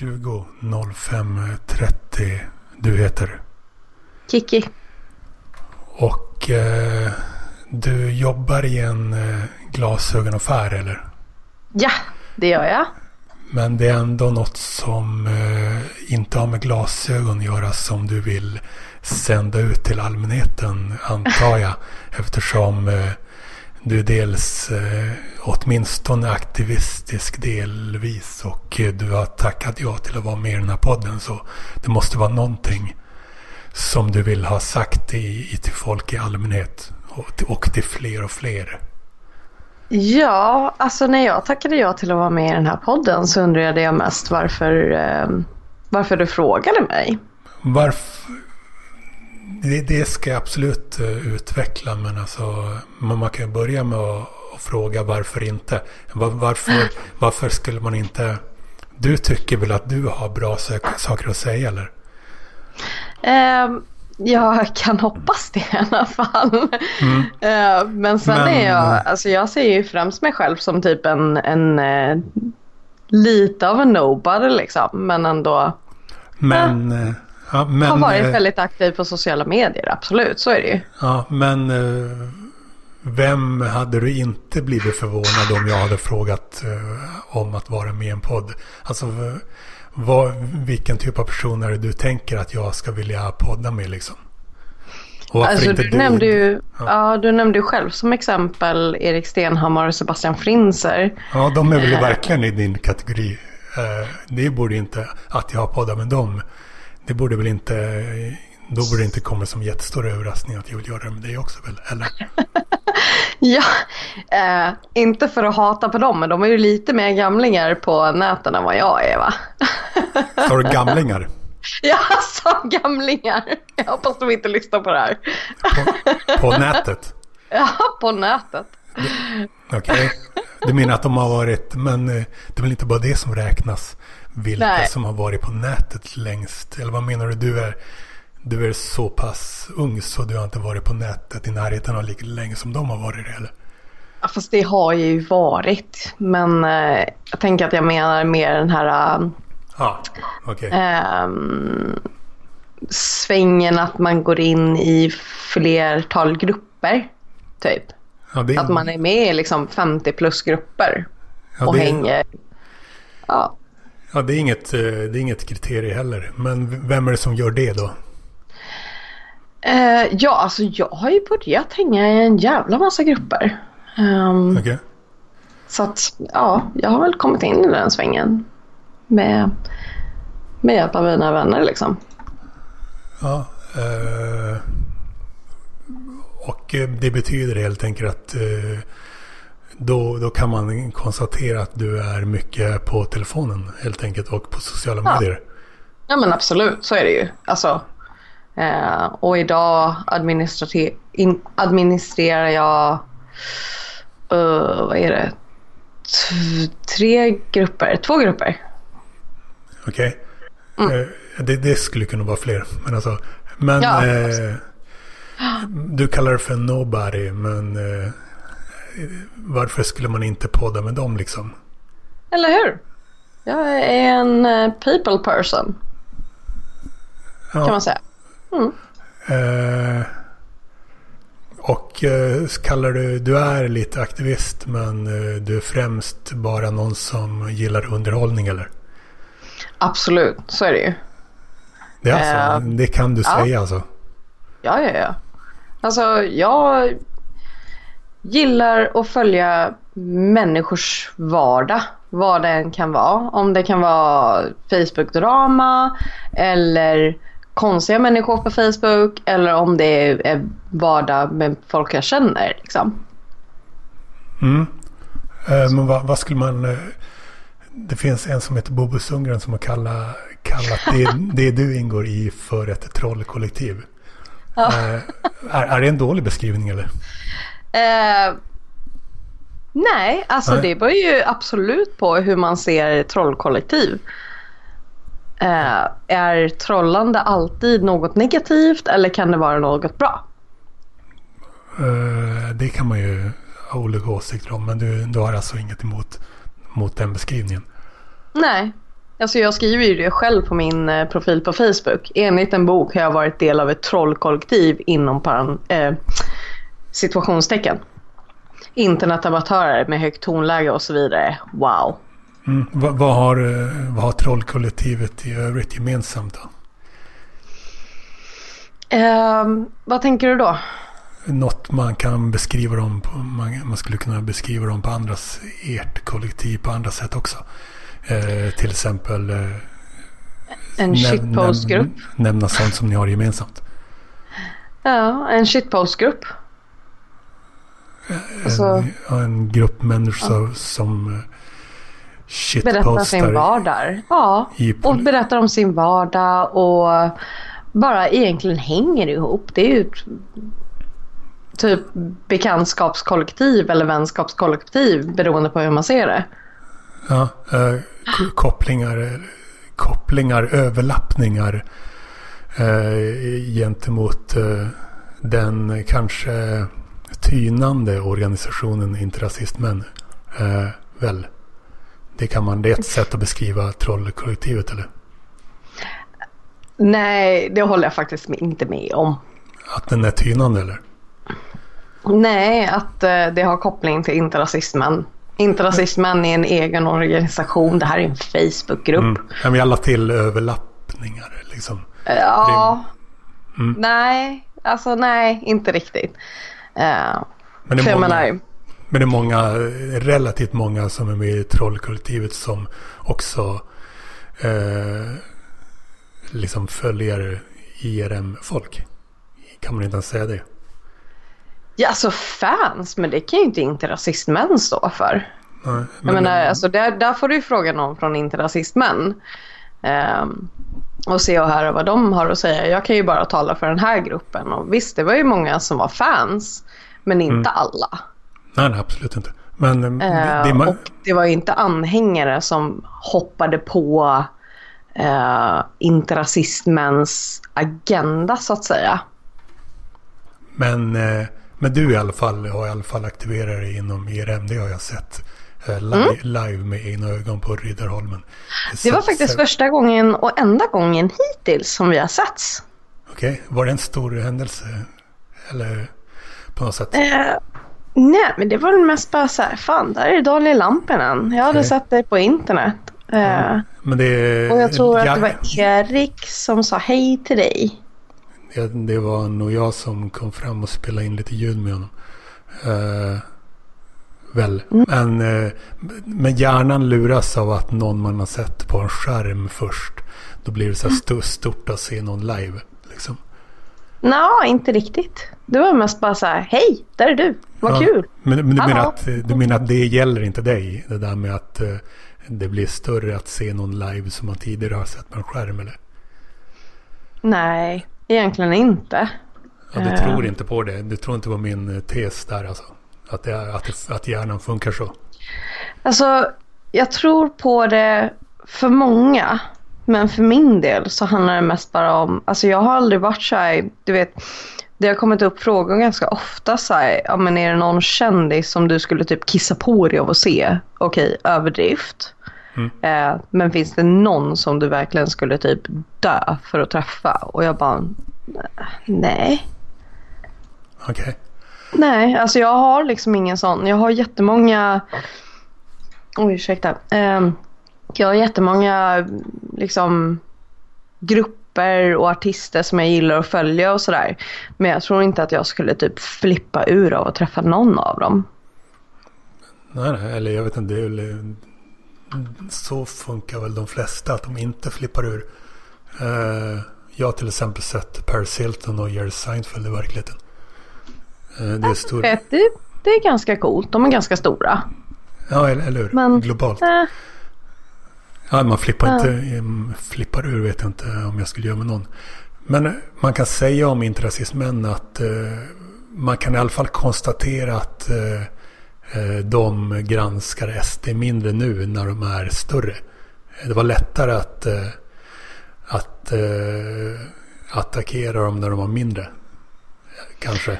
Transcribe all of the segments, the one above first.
20 05 30. Du heter? Kiki. Och eh, du jobbar i en eh, glasögonaffär eller? Ja, det gör jag. Men det är ändå något som eh, inte har med glasögon att göra som du vill sända ut till allmänheten antar jag. eftersom eh, du är dels eh, åtminstone aktivistisk delvis och eh, du har tackat ja till att vara med i den här podden. Så det måste vara någonting som du vill ha sagt i, i till folk i allmänhet och till, och till fler och fler. Ja, alltså när jag tackade ja till att vara med i den här podden så undrade jag mest varför, eh, varför du frågade mig. Varför? Det, det ska jag absolut uh, utveckla men alltså man, kan ju börja med att, fråga varför inte. Var, varför, varför skulle man inte... Du tycker väl att du har bra saker att säga eller? Uh, jag kan hoppas det i alla fall. Mm. Uh, men sen men, är jag, alltså jag ser ju främst mig själv som typ en, en uh, lite av en nobody liksom. Men ändå. Men, uh, ja, men har varit väldigt aktiv på sociala medier, absolut. Så är det ju. Ja, men vem hade du inte blivit förvånad om jag hade frågat om att vara med i en podd? Alltså vad, vilken typ av person är det du tänker att jag ska vilja podda med liksom? alltså, du, du, nämnde ju, ja. ja. du nämnde ju själv som exempel Erik Stenhammar och Sebastian Frinser. Ja, de är väl verkligen i din kategori. Det borde inte, att jag har poddat med dem, det borde väl inte, då borde det inte komma som jättestor överraskning att jag vill göra det med dig också väl, eller? ja, uh, inte för att hata på dem, men de är ju lite mer gamlingar på näten än vad jag är va? Sa du gamlingar? Ja, som gamlingar. Jag hoppas de inte lyssnar på det här. På, på nätet? Ja, på nätet. Okej. Okay. Du menar att de har varit, men eh, det är väl inte bara det som räknas? Vilka Nej. som har varit på nätet längst? Eller vad menar du? Du är, du är så pass ung så du har inte varit på nätet i närheten av lika länge som de har varit det, eller? Ja, fast det har ju varit. Men eh, jag tänker att jag menar mer den här... Ah, okay. eh, svängen att man går in i flertal grupper. Typ. Ja, är... Att man är med i liksom 50 plus grupper. Ja, och är... hänger. Ja. Ja, det är, inget, eh, det är inget kriterie heller. Men vem är det som gör det då? Eh, ja, alltså jag har ju börjat hänga i en jävla massa grupper. Um, ehm, okay. Så att, ja, jag har väl kommit in i den svängen med, med hjälp av mina vänner liksom. Ja. Eh, och det betyder helt enkelt att eh, då, då kan man konstatera att du är mycket på telefonen helt enkelt och på sociala ja. medier. Ja men absolut, så är det ju. Alltså, eh, och idag administrerar jag, uh, vad är det, T tre grupper, två grupper Okej. Okay. Mm. Eh, det, det, skulle kunna vara fler. Men alltså. Men ja, eh, du kallar det för nobody. Men eh, varför skulle man inte podda med dem liksom? Eller hur? Jag är en uh, people person. Ja. Kan man säga. Mm. Eh, och eh, kallar du, du är lite aktivist men eh, du är främst bara någon som gillar underhållning eller? Absolut, så är det ju. Det, alltså, uh, det kan du ja. säga alltså? Ja, ja, ja. Alltså jag gillar att följa människors vardag. Vad det än kan vara. Om det kan vara Facebook-drama eller konstiga människor på Facebook eller om det är vardag med folk jag känner. Liksom. Mm. Eh, men vad, vad, skulle man... Eh, det finns en som heter Bobo Sundgren som har kallat, kallat det, det du ingår i för ett trollkollektiv. Ja. Eh, är, är det en dålig beskrivning eller? Eh, nej, alltså nej. det beror ju absolut på hur man ser trollkollektiv. Eh, är trollande alltid något negativt eller kan det vara något bra? Eh, det kan man ju ha olika åsikter om men du, du har alltså inget emot mot den beskrivningen? Nej. alltså jag skriver ju det själv på min eh, profil på Facebook. Enligt en bok har jag varit del av ett trollkollektiv inom paran, eh, situationstecken. Internetabattörer med högt tonläge och så vidare. Wow. Mm. Vad, vad, har, eh, vad har trollkollektivet i övrigt gemensamt då? Eh, vad tänker du då? Något man kan beskriva dem på, man, man, skulle kunna beskriva dem på andras, ert kollektiv på andra sätt också. Eh, till exempel eh, en shitpostgrupp. Näm, nämna sånt som ni har gemensamt. Ja, en shitpostgrupp. Alltså, en, en grupp människor ja. som eh, Berättar sin vardag. Ja, och berättar om sin vardag och bara egentligen hänger ihop. Det är ju typ bekantskapskollektiv eller vänskapskollektiv beroende på hur man ser det. Ja, eh, kopplingar, kopplingar, överlappningar eh, gentemot eh, den kanske tynande organisationen Inte Rasistmän. Eh, väl, det kan man, det är ett sätt att beskriva trollkollektivet eller? Nej, det håller jag faktiskt inte med om. Att den är tynande eller? Nej, att eh, det har koppling till Inte Rasistmän. Inte Rasistmän är en egen organisation. Det här är en Facebookgrupp. Mm. Men vi alla till överlappningar liksom. Ja. Mm. Nej, alltså nej, inte riktigt. Men, det är många, men det är många, relativt många som är med i trollkollektivet som också uh, liksom följer IRM-folk. Kan man inte ens säga det? Ja, alltså fans, men det kan ju inte Inte Rasistmän stå för. Nej, men, jag menar, alltså, där, där får du ju fråga någon från Inte Rasistmän. Um, och se och höra vad de har att säga. Jag kan ju bara tala för den här gruppen. Och visst, det var ju många som var fans, men inte mm. alla. Nej, nej, absolut inte. Men uh, det, det, och det var ju inte anhängare som hoppade på uh, interrasismens agenda så att säga. Men, uh, men du i alla fall har i alla fall aktiverat dig inom IRM. Det har jag sett live, mm. live med egna ögon på Riddarholmen. Det, det var faktiskt första gången och enda gången hittills som vi har setts. Okej, okay. var det en stor händelse? Eller på något sätt? Uh, nej, men det var mest bara så här, fan, där är Daniel Lampinen. Jag hade okay. sett dig på internet. Uh, men det, och jag tror jag, att det var Erik som sa hej till dig. Det, det, var nog jag som kom fram och spelade in lite ljud med honom. Uh, väl. Mm. Men, uh, men hjärnan luras av att någon man har sett på en skärm först. Då blir det så här mm. stort att se någon live. Liksom. Nej, inte riktigt. Det var mest bara så här, hej, där är du, vad ja, kul. Men, men du, menar att, du menar att det gäller inte dig? Det där med att uh, det blir större att se någon live som man tidigare har sett på en skärm eller? Nej, egentligen inte. Ja, du tror inte på det? Du tror inte på min eh, tes där alltså? Att, det att, det, att hjärnan funkar så? Alltså, jag tror på det för många. Men för min del så handlar det mest bara om, alltså jag har aldrig varit så här, du vet, det har kommit upp frågor ganska ofta så här, ja men är det någon kändis som du skulle typ kissa på dig av att se? Okej, överdrift. Mm. Eh, men finns det någon som du verkligen skulle typ dö för att träffa? Och jag bara, nej. Okej. Okay. Nej, alltså jag har liksom ingen sån. Jag har jättemånga, oj ursäkta. Eh, jag har jättemånga liksom grupper och artister som jag gillar att följa och sådär. Men jag tror inte att jag skulle typ flippa ur av att träffa någon av dem. Nej, nej eller jag vet inte. Det är väl, så funkar väl de flesta, att de inte flippar ur. Uh, jag har till exempel sett Paris Hilton och Jerry Seinfeld i verkligheten. Uh, det, är stor... det, det är ganska coolt. De är ganska stora. Ja, eller, hur? Men, Globalt. Uh, Ja, man flippar, inte, flippar ur vet jag inte om jag skulle göra med någon. Men man kan säga om interrasismen att eh, man kan i alla fall konstatera att eh, eh de granskar SD mindre nu när de är större. Det var lättare att, eh, att eh, attackera dem när de var mindre. Kanske.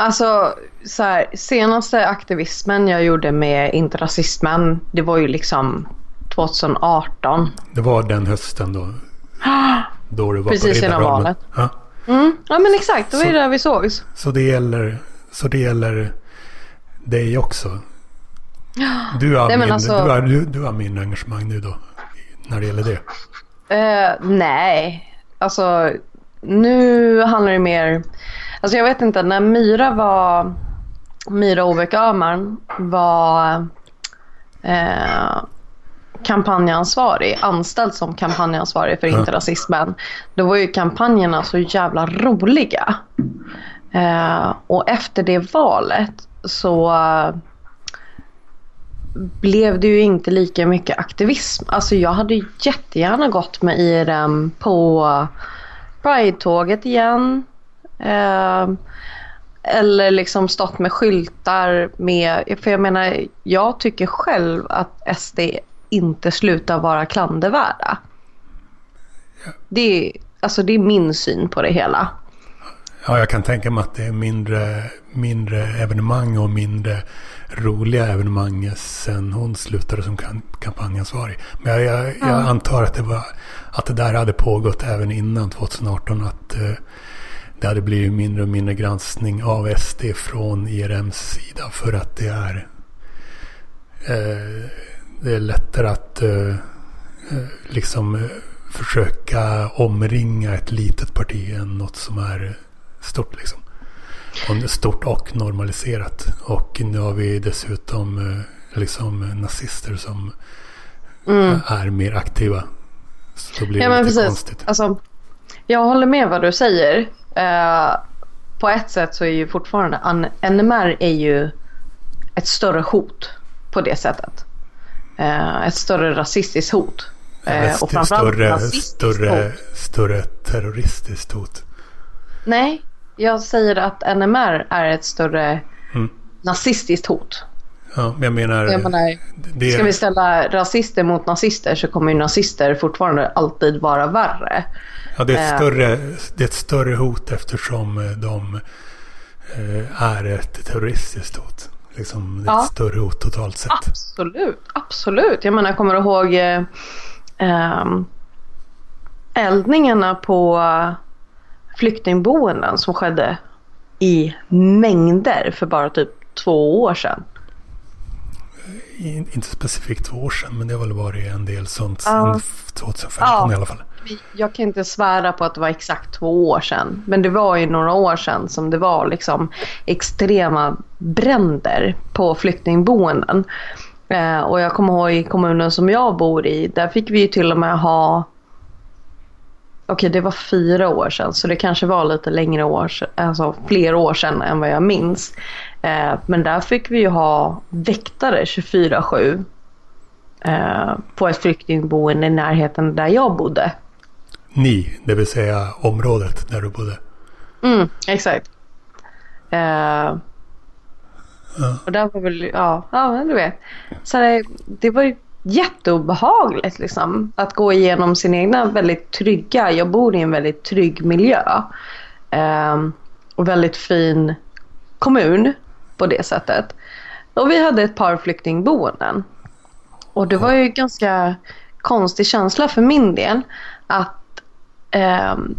Alltså, så här, senaste aktivismen jag gjorde med interrasismen, det var ju liksom 2018. Det var den hösten då? Då du var Precis på innan valet. Ja. Mm. Ja men exakt, det var ju där vi sågs. Så det gäller, så det gäller dig också? Du har, Nej, min, alltså- du, har, du, du har min engagemang nu då? När det gäller det? Eh, nej, alltså nu handlar det mer... Alltså jag vet inte, när Myra var... Myra Åbäck Öhman var eh, kampanjansvarig, anställd som kampanjansvarig för Ja. Inte rasismen. Då var ju kampanjerna så jävla roliga. Eh, och efter det valet så blev det ju inte lika mycket aktivism. Alltså jag hade jättegärna gått med IRM på Pride-tåget igen. Eh, eller liksom stått med skyltar med, för jag menar jag tycker själv att SD inte slutar vara klandervärda. Det, är- alltså det är min syn på det hela. Ja, jag kan tänka mig att det är mindre, mindre evenemang och mindre roliga evenemang sen hon slutade som kampanjansvarig. Men jag, jag, jag Ja. antar att det, var, att det där hade pågått även innan 2018. Att eh, det blivit mindre och mindre granskning av SD från IRMs sida. För att det är, eh, det är lättare att eh, eh, liksom eh, försöka omringa ett litet parti än något som är stort liksom. Och stort och normaliserat. Och nu har vi dessutom eh, liksom nazister som Mm. är mer aktiva. Så då blir Ja det lite precis. konstigt. Alltså, jag håller med vad du säger. Eh, på ett sätt så är ju fortfarande An- NMR är ju ett större hot på det sättet. Eh, ett större rasistiskt hot. Eh, Eller st- större, större, hot. större terroristiskt hot. Nej, jag säger att NMR är ett större Mm. nazistiskt hot. Ja, men jag menar... Jag menar, det, Ska vi ställa rasister mot nazister så kommer ju nazister fortfarande alltid vara värre. Ja, det, är ett eh. större, det är ett större hot eftersom eh, de eh, är ett terroristiskt hot. Liksom, Ja. ett större hot totalt sett. Absolut, absolut. Jag menar, jag kommer ihåg eh, ehm, eldningarna på flyktingboenden som skedde i mängder för bara typ två år sedan. In, inte specifikt två år sedan, men det har väl varit en del sånt Ja. sedan 2015 Ja. i alla fall. Jag kan inte svära på att det var exakt två år sedan. Men det var ju några år sedan som det var liksom extrema bränder på flyktingboenden. Eh, och jag kommer ihåg i kommunen som jag bor i. Där fick vi ju till och med ha Okej, det var fyra år sedan så det kanske var lite längre år sedan, alltså fler år sedan än vad jag minns. Eh, men där fick vi ju ha väktare 24-7 eh, på ett flyktingboende i närheten där jag bodde. Ni, det vill säga området där du bodde. Mm, exakt. Eh, Ja. och där var väl, ja, ja men du vet. Så det, det var ju jätteobehagligt liksom. Att gå igenom sin egna väldigt trygga, jag bor i en väldigt trygg miljö. Eh, och väldigt fin kommun på det sättet. Och vi hade ett par flyktingboenden. Och det var ju ganska konstig känsla för min del att ehm,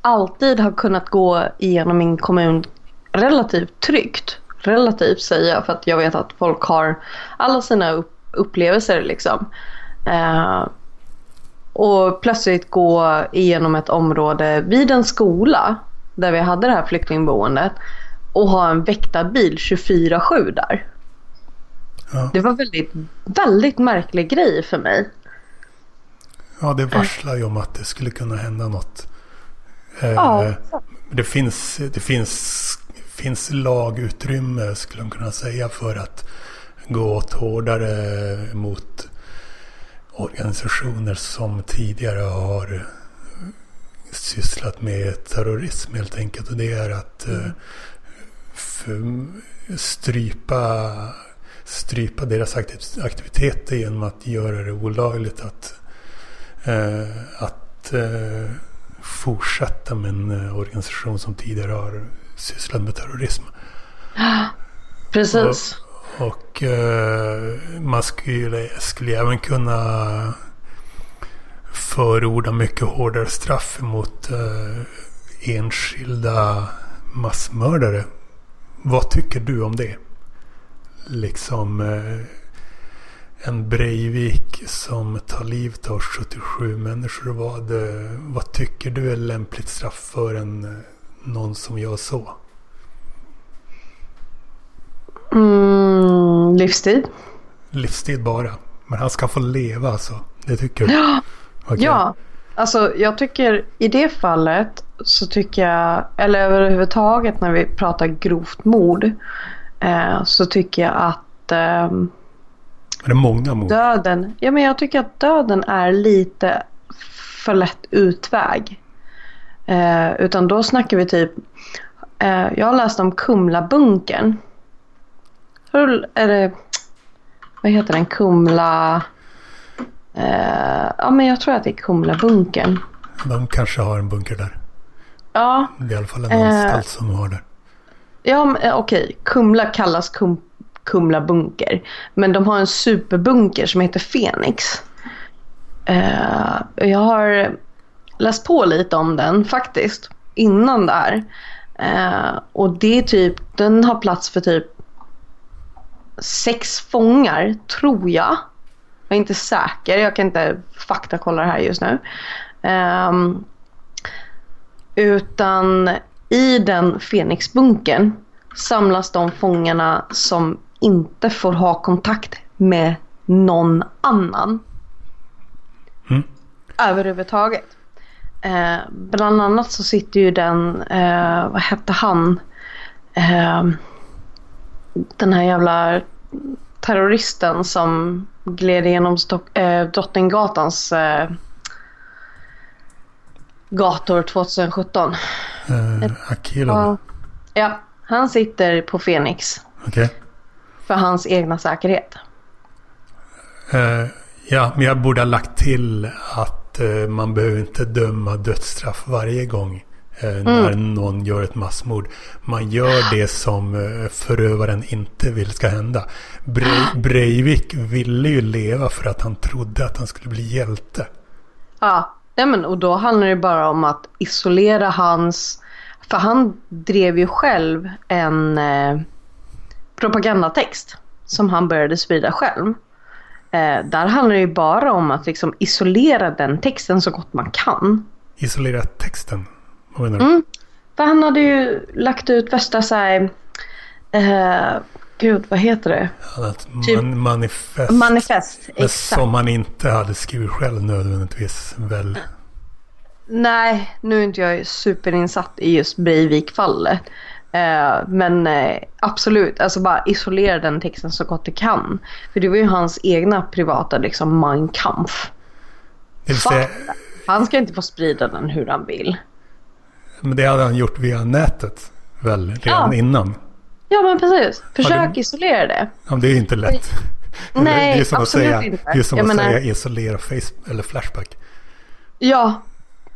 alltid har kunnat gå igenom min kommun relativt tryggt. Relativt säger jag för att jag vet att folk har alla sina upp- upplevelser liksom. Eh, och plötsligt gå igenom ett område vid en skola där vi hade det här flyktingboendet och ha en väktarbil 24-7 där. Ja. Det var väldigt, väldigt märklig grej för mig. Ja, det varslar ju om att det skulle kunna hända något. Eh, Ja. Det finns, det finns, finns lagutrymme skulle man kunna säga för att gå åt hårdare mot organisationer som tidigare har sysslat med terrorism helt enkelt. Och det är att eh, för, strypa, strypa deras aktiv- aktiviteter genom att göra det olagligt att, att eh, fortsätta med en eh, organisation som tidigare har sysslat med terrorism. Precis. Och eh, man skulle, skulle även kunna förorda mycket hårdare straff mot eh, enskilda massmördare. Vad tycker du om det? Liksom eh, en Breivik som tar livet av 77 människor. Vad, eh, vad tycker du är lämpligt straff för en, eh, någon som gör så? Mm, livstid. Livstid bara. Men han ska få leva alltså. Det tycker du? Ja. Okej. Ja, alltså jag tycker i det fallet så tycker jag, eller överhuvudtaget när vi pratar grovt mord, eh, så tycker jag att ehm, Är det många mord? döden, ja men jag tycker att döden är lite för lätt utväg. Eh, utan då snackar vi typ, eh, jag har läst om Kumlabunkern. Hur är det, vad heter den, Kumla, eh, ja men jag tror att det är Kumlabunkern. De kanske har en bunker där. Ja, Det är i alla fall en Eh. anstalt som de har där. ja eh, okej, Kumla kallas kum, Kumla bunker. Men de har en superbunker som heter Fenix. Uh, jag har läst på lite om den faktiskt innan där. Uh, eh, och det är typ, den har plats för typ sex fångar, tror jag. Jag är inte säker, jag kan inte faktakolla det här just nu. Um, utan i den Fenixbunkern samlas de fångarna som inte får ha kontakt med någon annan. Mm. Överhuvudtaget. Eh, bland annat så sitter ju den, eh, vad hette han? Eh, den här jävla terroristen som gled igenom Stock- eh, Drottninggatans eh, gator 2017. Eh, Akilov. Ja. han sitter på Fenix Okej. För hans egna säkerhet. Eh, ja, men jag borde ha lagt till att eh, man behöver inte döma dödsstraff varje gång eh, när någon gör ett massmord. Man gör det som förövaren inte vill ska hända. Bre- Breivik ville ju leva för att han trodde att han skulle bli hjälte. Ja, nej men, och då handlar det bara om att isolera hans... För han drev ju själv en propagandatext som han började sprida själv. Eh, där handlar det ju bara om att liksom isolera den texten så gott man kan. Isolera texten. Vad menar du? Mm. För han hade ju lagt ut värsta så här... Eh, gud, vad heter det? Att Typ- man, manifest. Manifest. Men Exakt. som man inte hade skrivit själv nödvändigtvis väl. Nej, nu är inte jag superinsatt i just Breivik-fallet. Eh, men eh, absolut, alltså bara isolera den texten så gott det kan. För det var ju hans egna privata liksom Mein Kampf. Säga. Han ska inte få sprida den hur han vill. men det hade han gjort via nätet väl redan Ja. innan. Ja men precis, försök det- isolera det. Ja, det är inte lätt. Nej, det är som att absolut säga, inte. Det är som Jag att menar- säga isolera Facebook eller Flashback. Ja,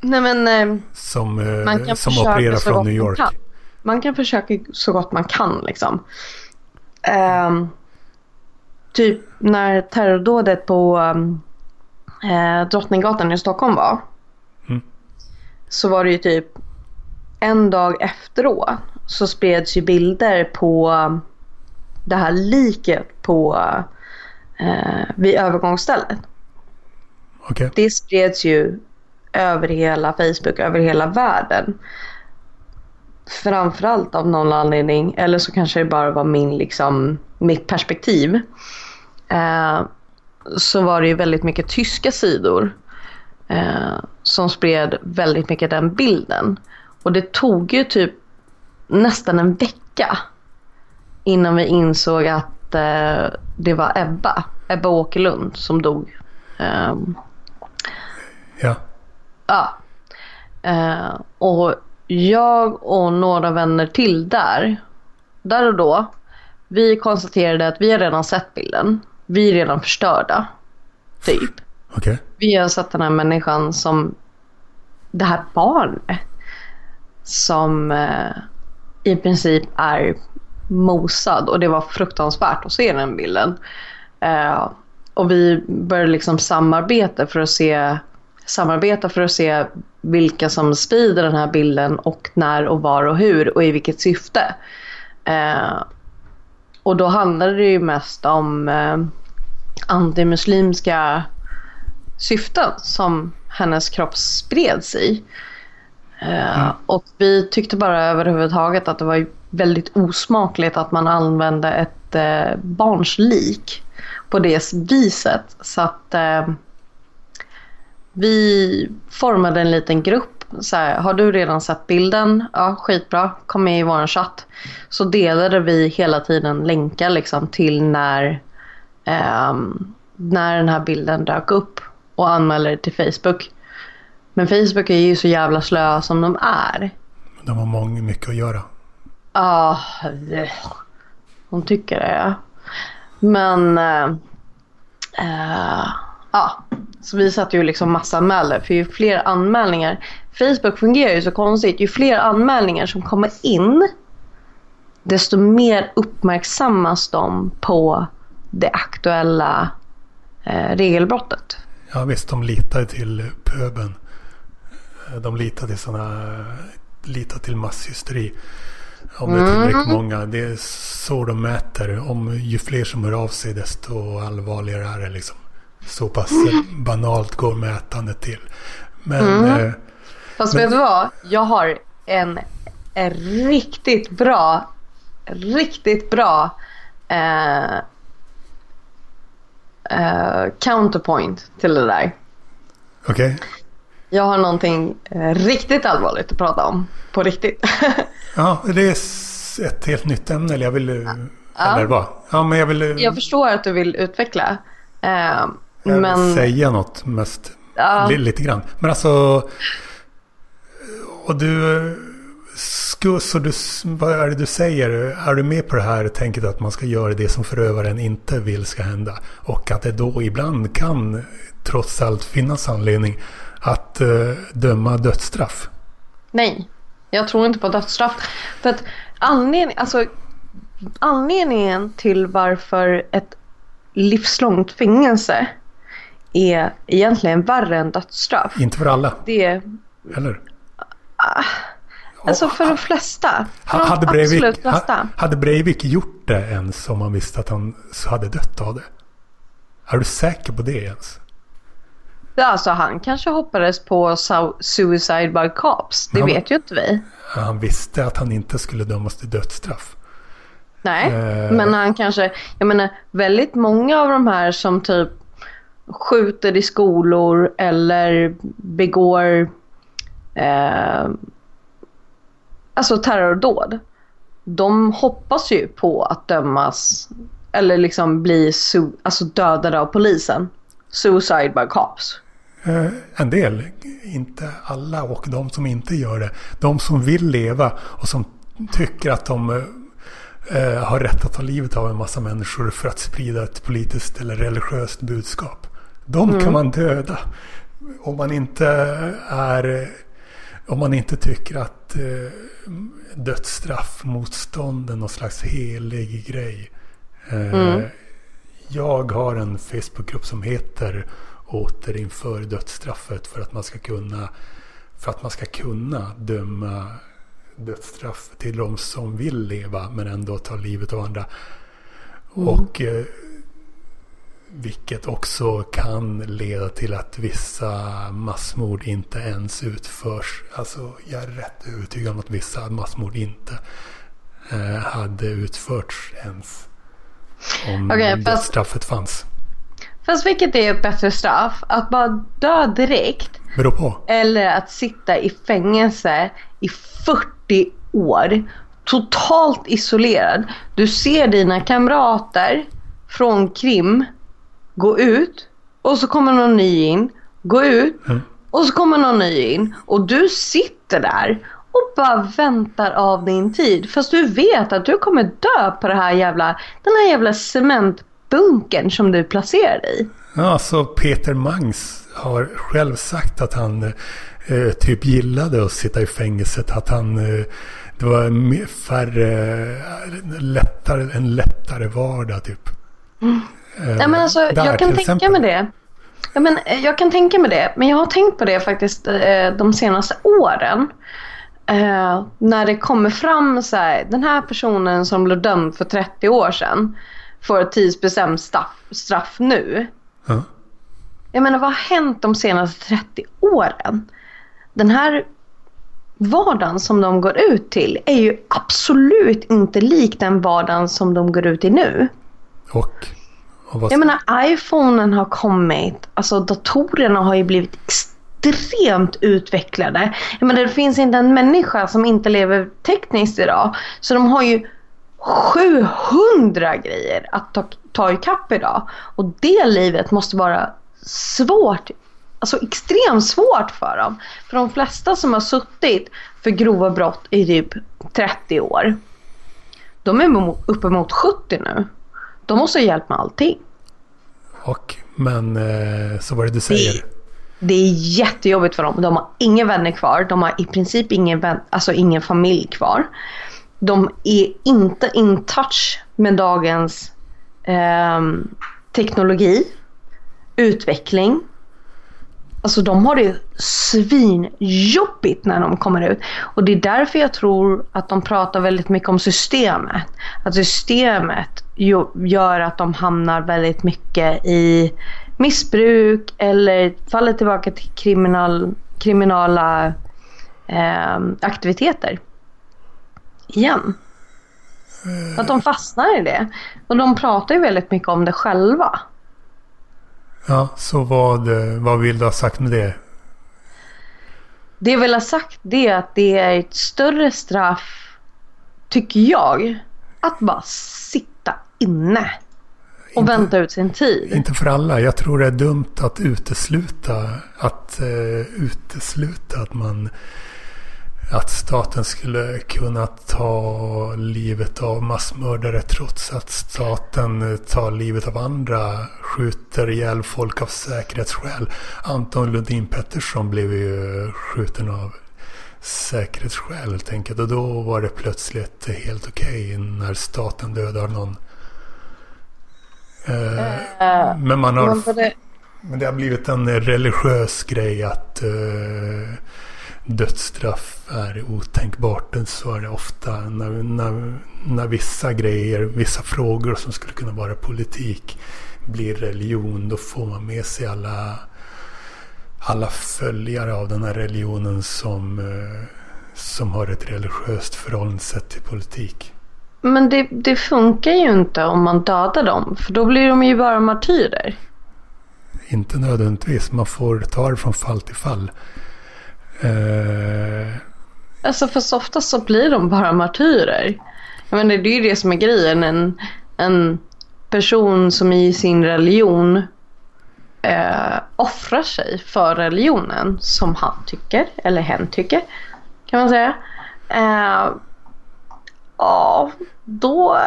nej men eh, Som, eh, man kan som opererar från New man York. kan. Man kan försöka så gott man kan liksom. Ehm, typ när terrordådet på um, eh, Drottninggatan i Stockholm var. Mm. Så var det ju typ en dag efteråt så spreds ju bilder på um, det här liket på eh, vid övergångsstället. Okej. Det spreds ju över hela Facebook, över hela världen. Framförallt av någon anledning, eller så kanske det bara var min, liksom, mitt perspektiv. Eh, så var det ju väldigt mycket tyska sidor eh, som spred väldigt mycket den bilden. Och det tog ju typ nästan en vecka innan vi insåg att eh, det var Ebba, Ebba Åkerlund som dog. Ehm, Ja. Ja. Eh, och jag och några vänner till där, där och då, vi konstaterade att vi har redan sett bilden. Vi är redan förstörda. Typ. Okej. Vi har sett den här människan som det här barnet. Som eh, i princip är mosad och det var fruktansvärt att se den bilden. Eh, och vi började liksom samarbeta för att se samarbeta för att se vilka som sprider den här bilden och när och var och hur och i vilket syfte. Eh, och då handlade det ju mest om eh, antimuslimska syften som hennes kropp spreds i. Eh, mm. Och vi tyckte bara överhuvudtaget att det var väldigt osmakligt att man använde ett eh, barns lik på det viset. Så att eh, vi formade en liten grupp. Så här, har du redan sett bilden? Ja, skitbra. Kom med i vår chatt. Så delade vi hela tiden länkar liksom till när, eh, när den här bilden dök upp och anmälde det till Facebook. Men Facebook är ju så jävla slöa som de är. De har många mycket att göra. Ja, ah, de tycker det. Ja. Men... Äh, äh, ja, så vi satte ju liksom massa anmälare. För ju fler anmälningar. Facebook fungerar ju så konstigt. Ju fler anmälningar som kommer in. Desto mer uppmärksammas de på det aktuella eh, regelbrottet. Ja visst, de litar till pöben. De litar till sådana, litar till masshysteri. Om det är tillräckligt mm. många. Det är så de mäter. Om ju fler som hör av sig desto allvarligare är det liksom. Så pass banalt går mätandet till. Men... Mm. Eh, Fast men, vet du vad? Jag har en, en riktigt bra, riktigt bra eh, eh, counterpoint till det där. Okej. Okay. Jag har någonting eh, riktigt allvarligt att prata om. På riktigt. ja, det är ett helt nytt ämne. Jag vill... Ja. Eller vad? Ja, men jag vill... Jag förstår att du vill utveckla. Men... säga något mest. Ja. Lite grann. Men alltså... Och du... Så du, vad är det du säger? Är du med på det här tänket att man ska göra det som förövaren inte vill ska hända? Och att det då ibland kan trots allt finnas anledning att uh, döma dödsstraff? Nej, jag tror inte på dödsstraff. För att anledning, alltså, anledningen till varför ett livslångt fängelse är egentligen värre än dödsstraff. Inte för alla. Det... Eller? Alltså för de flesta. För hade, Breivik, flesta. hade Breivik gjort det ens om man visste att han hade dött av det? Är du säker på det ens? Alltså han kanske hoppades på Suicide by Cops. Det han, vet ju inte vi. Han visste att han inte skulle dömas till dödsstraff. Nej, eh. men han kanske... Jag menar väldigt många av de här som typ skjuter i skolor eller begår eh, alltså terrordåd. De hoppas ju på att dömas eller liksom bli alltså dödade av polisen. Suicide by cops. Eh, en del, inte alla och de som inte gör det. De som vill leva och som tycker att de eh, har rätt att ta livet av en massa människor för att sprida ett politiskt eller religiöst budskap. De mm. kan man döda. Om man inte är om man inte tycker att eh, dödsstraffmotstånd är någon slags helig grej. Eh, mm. Jag har en Facebookgrupp som heter Återinför dödsstraffet för att man ska kunna för att man ska kunna döma dödsstraff till de som vill leva men ändå ta livet av andra. Mm. Och eh, vilket också kan leda till att vissa massmord inte ens utförs. Alltså jag är rätt övertygad om att vissa massmord inte eh, hade utförts ens. Om okay, dödsstraffet fanns. Fast vilket är ett bättre straff? Att bara dö direkt? Beror på. Eller att sitta i fängelse i 40 år. Totalt isolerad. Du ser dina kamrater från Krim gå ut och så kommer någon ny in. Gå ut mm. och så kommer någon ny in. Och du sitter där och bara väntar av din tid. Fast du vet att du kommer dö på det här jävla, den här jävla cementbunkern som du placerar i. Ja, alltså Peter Mangs har själv sagt att han eh, typ gillade att sitta i fängelset. Att han, eh, det var färre, lättare, en lättare vardag typ. Eh, Ja, men alltså, där jag kan tänka exempel. mig det. Ja, men, eh, jag kan tänka mig det. Men jag har tänkt på det faktiskt eh, de senaste åren. Eh, när det kommer fram så här, den här personen som blev dömd för 30 år sedan får ett tidsbestämt straff, straff nu. Ja. Jag menar, vad har hänt de senaste 30 åren? Den här vardagen som de går ut till är ju absolut inte lik den vardagen som de går ut i nu. Och, vad, Jag menar, iPhonen har kommit. Alltså datorerna har ju blivit extremt utvecklade. Jag menar, det finns inte en människa som inte lever tekniskt idag. Så de har ju 700 grejer att ta, ta ikapp idag. Och det livet måste vara svårt. Alltså extremt svårt för dem. För de flesta som har suttit för grova brott i typ 30 år. De är mo- uppemot 70 nu. De måste ha hjälp med allting och, men eh, så var det du säger. Det är jättejobbigt för dem. De har inga vänner kvar. De har i princip ingen, vän, alltså ingen familj kvar. De är inte in touch med dagens eh, teknologi, utveckling. Alltså de har det svinjobbigt när de kommer ut. Och det är därför jag tror att de pratar väldigt mycket om systemet. Att systemet gör att de hamnar väldigt mycket i missbruk eller faller tillbaka till kriminal, kriminala eh, aktiviteter. Igen. Att de fastnar i det. Och de pratar ju väldigt mycket om det själva. Ja, så vad, eh, vad vill du ha sagt med det? Det jag vill ha sagt det är att det är ett större straff, tycker jag, att bara sitta inne och Inte- vänta ut sin tid. Inte för alla. Jag tror det är dumt att utesluta att eh, utesluta att man att staten skulle kunna ta livet av massmördare trots att staten eh, tar livet av andra, skjuter ihjäl folk av säkerhetsskäl. Anton Lundin Pettersson blev ju skjuten av säkerhetsskäl helt enkelt. Och då var det plötsligt helt okej när staten dödar någon. Eh, men man har Men det, men det har blivit en religiös grej att eh, dödsstraff är otänkbart. Så är det ofta när, när, när vissa grejer, vissa frågor som skulle kunna vara politik blir religion. Då får man med sig alla, alla följare av den här religionen som, eh, som har ett religiöst förhållningssätt till politik. men det, det funkar ju inte om man dödar dem, för då blir de ju bara martyrer. Inte nödvändigtvis, man får ta det från fall till fall. Eh, Alltså för så ofta så blir de bara martyrer. Jag menar, det är ju det som är grejen. En, en person som i sin religion eh, offrar sig för religionen som han tycker, eller hen tycker, kan man säga. Eh, ja, då,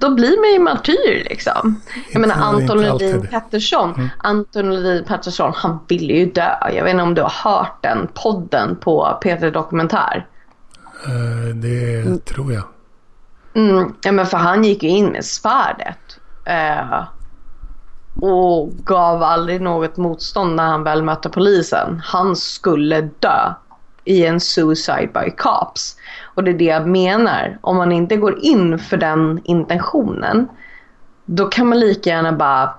då blir man ju martyr liksom. Jag menar Anton Lundin. Pettersson. Anton Lundin Pettersson, han ville ju dö. Jag vet inte om du har hört den podden på P3 Dokumentär. eh, det tror jag. Mm, ja, men för han gick ju in med svärdet. Eh, och gav aldrig något motstånd när han väl mötte polisen. Han skulle dö i en suicide by cops. Och det är det jag menar. Om man inte går in för den intentionen. Då kan man lika gärna bara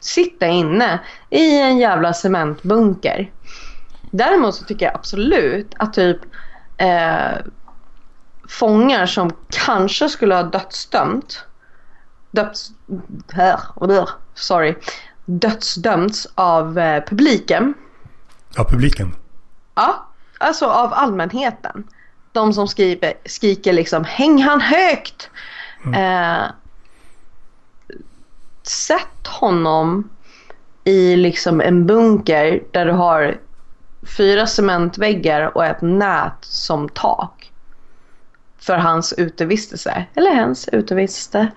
sitta inne i en jävla cementbunker. Däremot så tycker jag absolut att typ eh, fångar som kanske skulle ha dödsdömt döds, här och där, sorry, dödsdömts av eh, publiken. Ja, publiken. Ja, alltså av allmänheten. De som skriver, skriker liksom häng han högt. Eh, sätt honom i liksom en bunker där du har fyra cementväggar och ett nät som tak. För hans utevistelse. Eller hens utevistelse.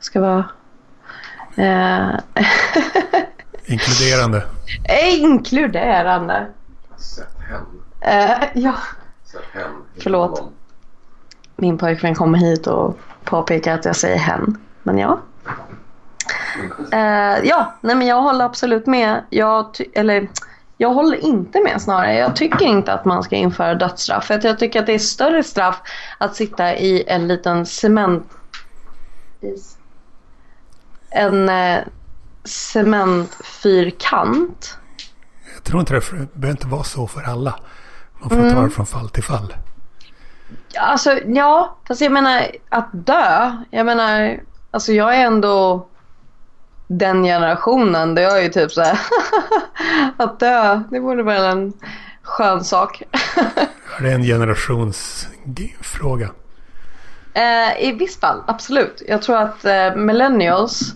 Ska vara... Eh, Inkluderande. inkluderande. Hen. Eh, ja. Förlåt. Min pojkvän kommer hit och påpekar att jag säger hen. Men ja. Uh, ja, nej men jag håller absolut med. Jag, eller, jag håller inte med snarare. Jag tycker inte att man ska införa dödsstraff. För jag tycker att det är större straff att sitta i en liten cement... En eh, cementfyrkant. Jag tror inte det, det behöver inte vara så för alla. Man får mm. ta det från fall till fall. Alltså ja, fast jag menar att dö. Jag menar, alltså jag är ändå den generationen. Det är ju typ så här, att dö, det borde vara en skön sak. det är en generationsfråga. Eh, I visst fall, absolut. Jag tror att eh, millennials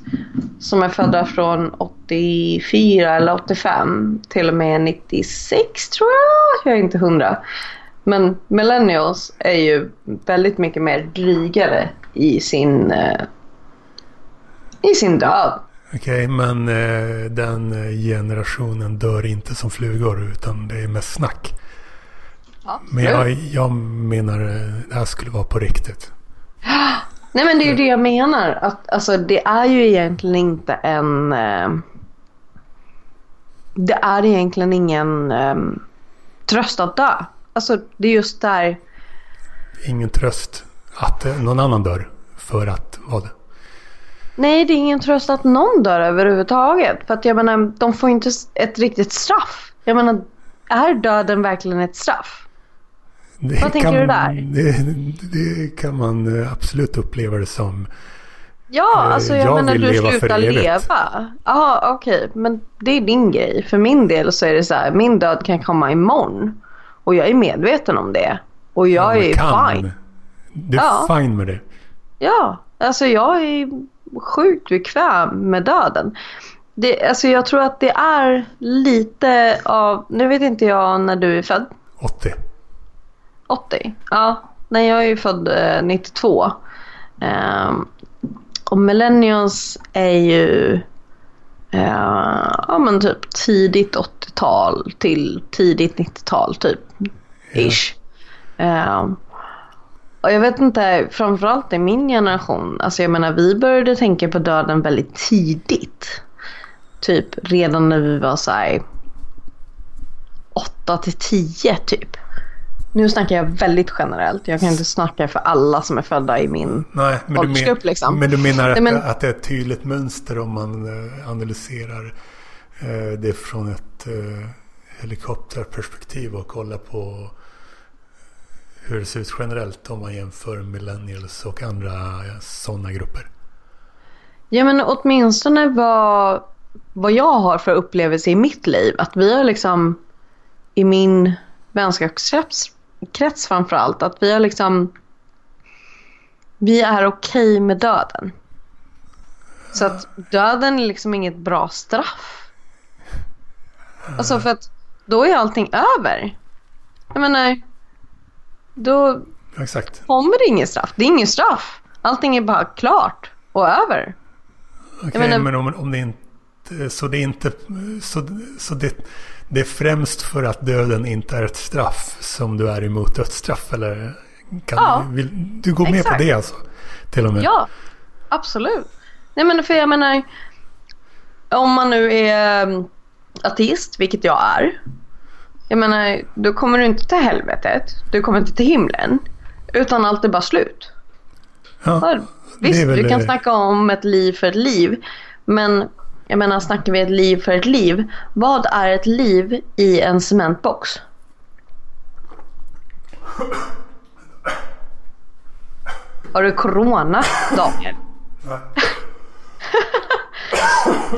som är födda från 84 eller 85 till och med 96 tror jag. Jag är inte hundra. Men millennials är ju väldigt mycket mer drygare i sin, eh, i sin död. Okej, okay, men eh, den generationen dör inte som flugor utan det är mest snack. Ja, men jag, jag menar eh, det här skulle vara på riktigt. Nej men det är ju det jag menar. Att, alltså, det är ju egentligen inte en... Eh, det är egentligen ingen eh, tröst att dö. Alltså det är just där... Ingen tröst att någon annan dör för att vad? Nej, det är ingen tröst att någon dör överhuvudtaget. För att jag menar, de får inte ett riktigt straff. Jag menar, är döden verkligen ett straff? Det Vad tänker kan, du där? Det, det, kan man eh, absolut uppleva det som. Ja, eh, alltså jag, jag menar du slutar leva. Ja, okej. Okay. Men det är din grej. För min del så är det så här. Min död kan komma imorgon. Och jag är medveten om det. Och jag ja, är kan. fine. Du är ja. fine med det? Ja, alltså jag är sjukt bekväm med döden. Det, alltså jag tror att det är lite av, nu vet inte jag när du är född. 80. 80? Ja, nej jag är ju född eh, 92. Um, och millennials är ju uh, ja, men typ tidigt 80-tal till tidigt 90-tal typ. Ish. Yeah. Um, och jag vet inte, framförallt i min generation, alltså jag menar vi började tänka på döden väldigt tidigt. Typ redan när vi var så här 8 till 10 typ. Nu snackar jag väldigt generellt. Jag kan inte snacka för alla som är födda i min Nej, men åldersgrupp. Liksom. Men du menar att, Nej, men... att det är ett tydligt mönster om man eh, analyserar eh, det från ett eh, helikopterperspektiv och kollar på hur det ser ut generellt om man jämför millennials och andra sådana grupper? Ja men åtminstone vad, vad jag har för upplevelse i mitt liv. Att vi har liksom i min vänskapskrets krets framför allt. Att vi har liksom vi är okej okay med döden. Så att döden är liksom inget bra straff. Alltså för att då är allting över. Jag menar, då Exakt. kommer det inget straff. Det är inget straff. Allting är bara klart och över. Okej, okay, men om, om det inte... Så det är inte... Så, så det, det är främst för att döden inte är ett straff som du är emot dödsstraff? Eller kan ja, du, vill, du går med på det alltså? Till och med? Ja, absolut. Nej men för jag menar... Om man nu är mm, ateist, vilket jag är. Jag menar, då kommer du inte till helvetet. Du kommer inte till himlen. Utan allt är bara slut. Ja, Visst, du kan det. snacka om ett liv för ett liv. Men jag menar, snackar vi ett liv för ett liv. Vad är ett liv i en cementbox? Har du corona, Daniel?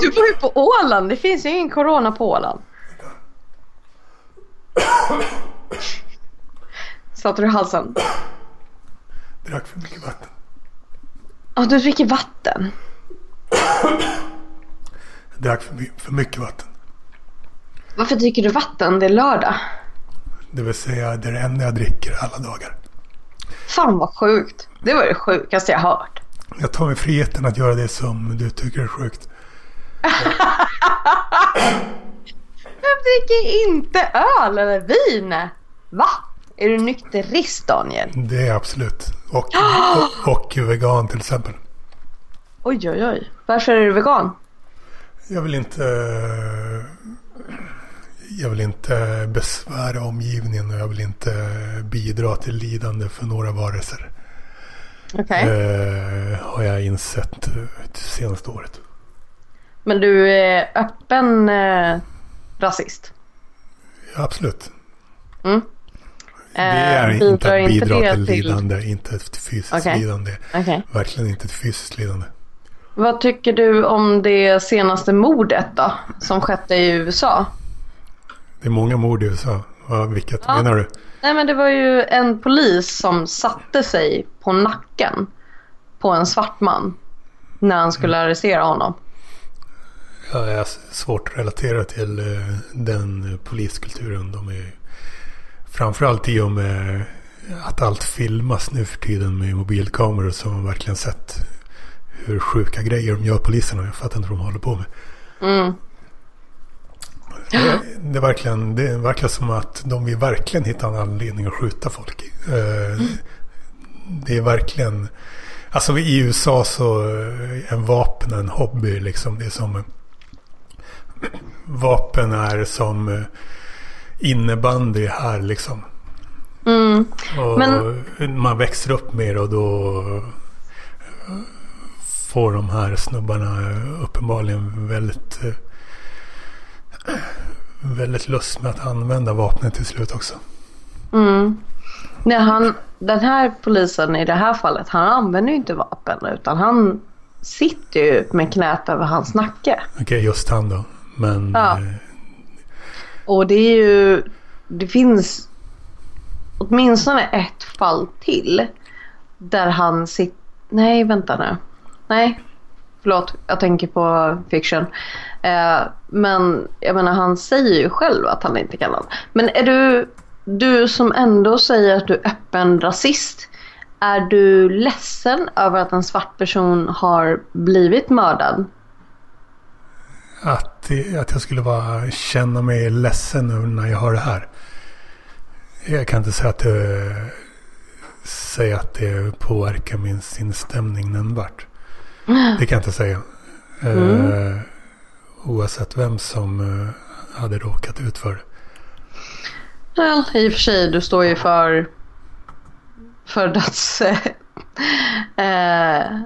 du var ju på Åland. Det finns ju ingen corona på Åland. Satte du i halsen? Drack för mycket vatten. Ja, du dricker vatten. Jag drack för, för mycket vatten. Varför dricker du vatten? Det är lördag. Det vill säga, det är det enda jag dricker alla dagar. Fan vad sjukt. Det var det sjukaste jag hört. Jag tar mig friheten att göra det som du tycker är sjukt. Vem dricker inte öl eller vin? Va? Är du nykterist Daniel? Det är jag absolut. Och, och, och vegan till exempel. Oj, oj, oj. Varför är du vegan? Jag vill inte... Jag vill inte besvära omgivningen och jag vill inte bidra till lidande för några varelser. Okej. Eh, har jag insett det senaste året. Men du är öppen eh, rasist? Ja, absolut. Mm. Det är Eh, inte att bidra till lidande, inte till fysiskt Okej. lidande. Okej. Verkligen inte till fysiskt lidande. Vad tycker du om det senaste mordet då? Som skedde i USA? Det är många mord i USA. Vilket Ja. menar du? Nej men det var ju en polis som satte sig på nacken på en svart man. När han skulle arrestera honom. Ja, jag har svårt att relatera till eh, den poliskulturen. De är framförallt i och med att allt filmas nu för tiden med mobilkameror så har man verkligen sett hur sjuka grejer de gör poliserna. Jag fattar inte vad de håller på med. Mm. Det, det, är verkligen, det är verkligen som att de vill verkligen hitta en anledning att skjuta folk. Eh, Det är verkligen... Alltså i USA så är vapen en hobby liksom. Det är som... Vapen är som eh, innebandy här liksom. Mm. Och Men- man växer upp med det och då får de här snubbarna uppenbarligen väldigt eh, väldigt lust med att använda vapnet till slut också. Mm. Nej, han, den här polisen i det här fallet, han använder ju inte vapen utan han sitter ju med knät över hans nacke. Okej, just han då. Men Ja. eh, Och det är ju, det finns åtminstone ett fall till där han sitter, nej vänta nu, nej förlåt jag tänker på fiction. Eh, men jag menar han säger ju själv att han inte kan allt. Men är du, du som ändå säger att du är öppen rasist, är du ledsen över att en svart person har blivit mördad? att, att jag skulle vara, känna mig ledsen nu när jag hör det här. Jag kan inte säga att det, säga att det påverkar min sinnesstämning nämnvärt. Det kan jag inte säga. Eh, oavsett vem som eh, hade råkat ut för det. Well, i och för sig, du står ju för, för döds... eh,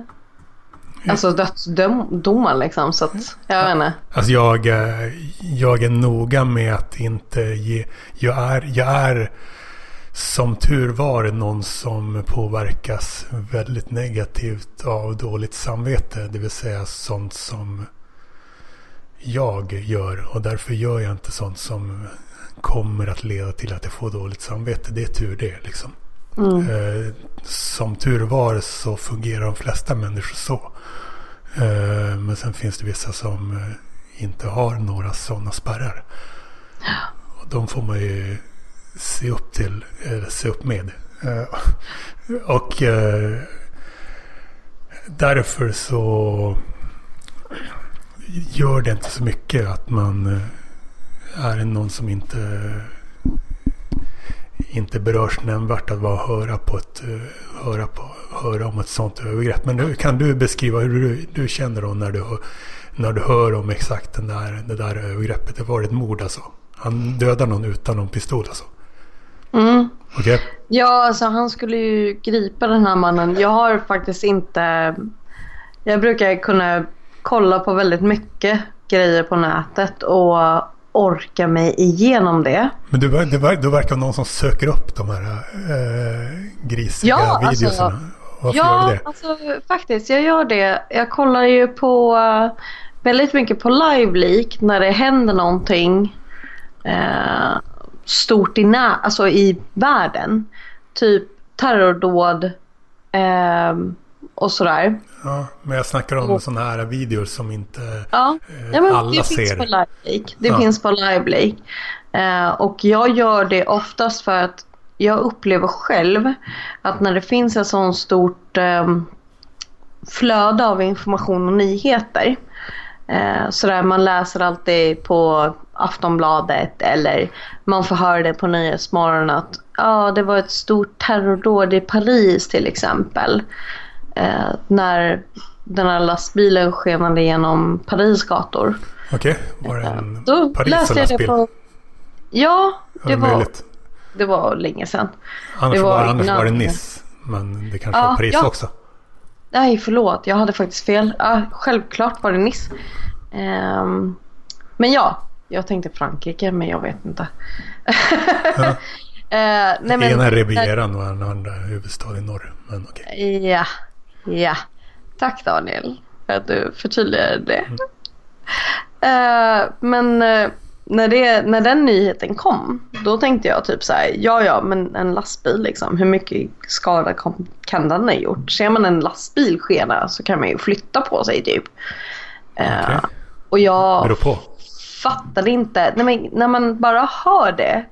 alltså dödsdomar liksom. Så att, jag vet inte. Alltså jag, eh, jag är noga med att inte ge... Jag är, jag är som tur var någon som påverkas väldigt negativt av dåligt samvete. Det vill säga sånt som jag gör. Och därför gör jag inte sånt som kommer att leda till att jag får dåligt samvete. Det är tur det liksom. Mm. Eh, som tur var så fungerar de flesta människor så. Eh, men sen finns det vissa som eh, inte har några sådana spärrar. Och de får man ju se upp till, eller se upp med. Eh, och eh, därför så gör det inte så mycket att man eh, är någon som inte inte berörs nämnvärt att vara höra på ett höra, på, höra om ett sånt övergrepp. Men nu, kan du beskriva hur du, du känner då när du, hör- när du hör om exakt den där, det där övergreppet? Det var ett mord alltså? Han dödar någon utan någon pistol alltså? Mm. Okej? Ja, alltså han skulle ju gripa den här mannen. Jag har faktiskt inte... Jag brukar kunna kolla på väldigt mycket grejer på nätet och orka mig igenom det. Men du, ver- du verkar någon som söker upp de här äh, grisiga Ja, alltså- videorna. Varför gör ja, du det? alltså faktiskt. Jag gör det. Jag kollar ju på eh, väldigt mycket på LiveLeak när det händer någonting eh, stort i, nä- alltså i världen. Typ terrordåd eh, och sådär. Ja, men jag snackar om sådana här videor som inte Ja, eh, ja alla det ser. finns på LiveLeak. Det Ja. finns på LiveLeak. Eh, och jag gör det oftast för att jag upplever själv att när det finns ett sånt stort eh, flöde av information och nyheter. Eh, så där man läser alltid på Aftonbladet eller man får höra det på Nyhetsmorgon att ja, det var ett stort terrordåd i Paris till exempel. Eh, när den här lastbilen skenade genom Paris gator. Okej, var det en Då Paris läste det på... Ja, det var, möjligt? det var länge sedan. Annars, det var, var annars var det Nice. Men det kanske Ja, var Paris ja. också. Nej, förlåt. Jag hade faktiskt fel. Ja, självklart var det Nice. Ehm, men ja, jag tänkte Frankrike, men jag vet inte. Ja. Eh, nej, men, Ena Rivieran och den andra är huvudstad i norr. Men okej. Ja, ja. Tack Daniel för att du förtydligade det. Eh, men eh, när, det, när den nyheten kom, då tänkte jag typ så här, ja ja men en lastbil liksom, hur mycket skada kom, kan den ha gjort? Ser man en lastbil skena så kan man ju flytta på sig typ. Eh, Okej. Och jag Beror på fattade inte. Nej, men när man bara hör det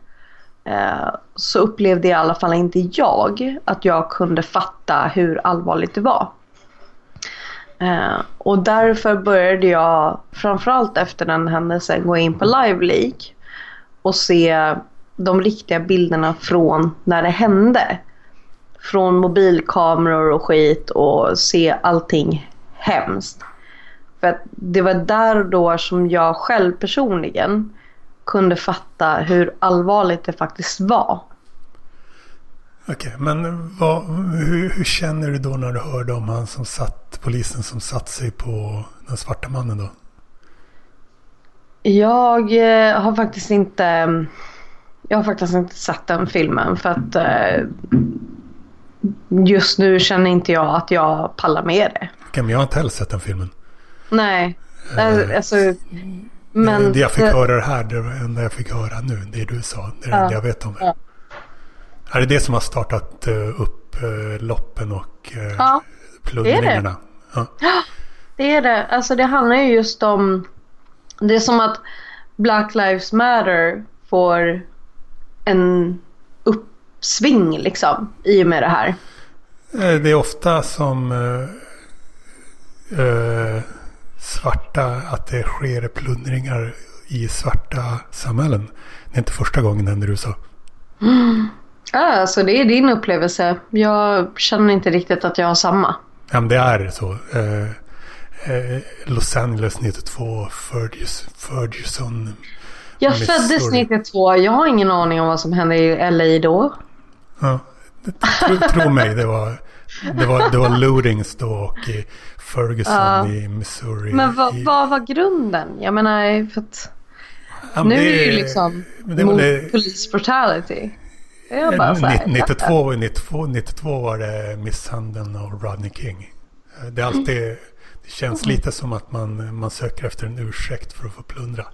eh, så upplevde i alla fall inte jag att jag kunde fatta hur allvarligt det var. Eh, och därför började jag framförallt efter den händelsen gå in på LiveLeak och se de riktiga bilderna från när det hände. Från mobilkameror och skit och se allting hemskt. För det var där och då som jag själv personligen kunde fatta hur allvarligt det faktiskt var. Okej, men vad, hur, hur känner du då när du hörde om han som satt, polisen som satt sig på den svarta mannen då? Jag eh, har faktiskt inte jag har faktiskt inte sett den filmen för att eh, just nu känner inte jag att jag pallar med det. Okej, men jag har inte heller sett den filmen. Nej, Eh, alltså men det jag fick det- höra det här, det enda jag fick höra nu, det du sa, det är det Ja. enda jag vet om det. Ja. Är det det som har startat eh, upp eh, loppen och uh, Ja, plundringarna? Ja. Det är det. Alltså det handlar ju just om... Det är som att Black Lives Matter får en uppsving liksom i och med det här. Det är ofta som eh, eh, svarta, att det sker plundringar i svarta samhällen. Det är inte första gången det händer i USA. Ja, alltså det är din upplevelse. Jag känner inte riktigt att jag har samma. Ja, men det är så. Eh, eh, Los Angeles 92, Fergus, Ferguson. Jag Missouri. föddes 92. Jag har ingen aning om vad som hände i LA då. Ja, tro, tro mig, det var, det var, det var lootings då och Ferguson Ja. i Missouri. Men vad, i, vad var grunden? Jag menar, för att Ja, men nu är det ju liksom det mot det- police brutality. Jag bara så här, 92, 92, 92 var det misshandeln av Rodney King. Det är alltid, det känns lite som att man, man söker efter en ursäkt för att få plundra.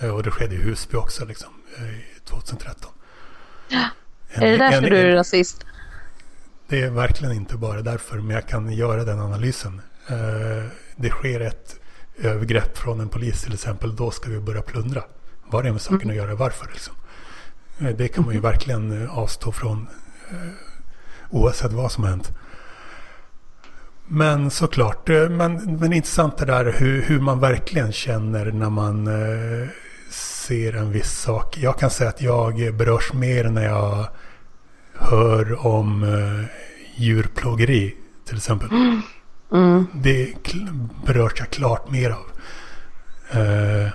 Eh, Och det skedde i Husby också liksom, eh, i 2013. En- Är det därför en- du är rasist? Det är verkligen inte bara därför, men jag kan göra den analysen. Eh, Det sker ett övergrepp från en polis till exempel, då ska vi börja plundra. Vad det med saken att göra? Varför liksom? Eh, Det kan man ju verkligen eh, avstå från oavsett vad som har hänt. Men såklart, men, men intressant det där hur, hur man verkligen känner när man ser en viss sak. Jag kan säga att jag berörs mer när jag hör om djurplågeri till exempel. Mm. Det kl- berörs jag klart mer av. Eh,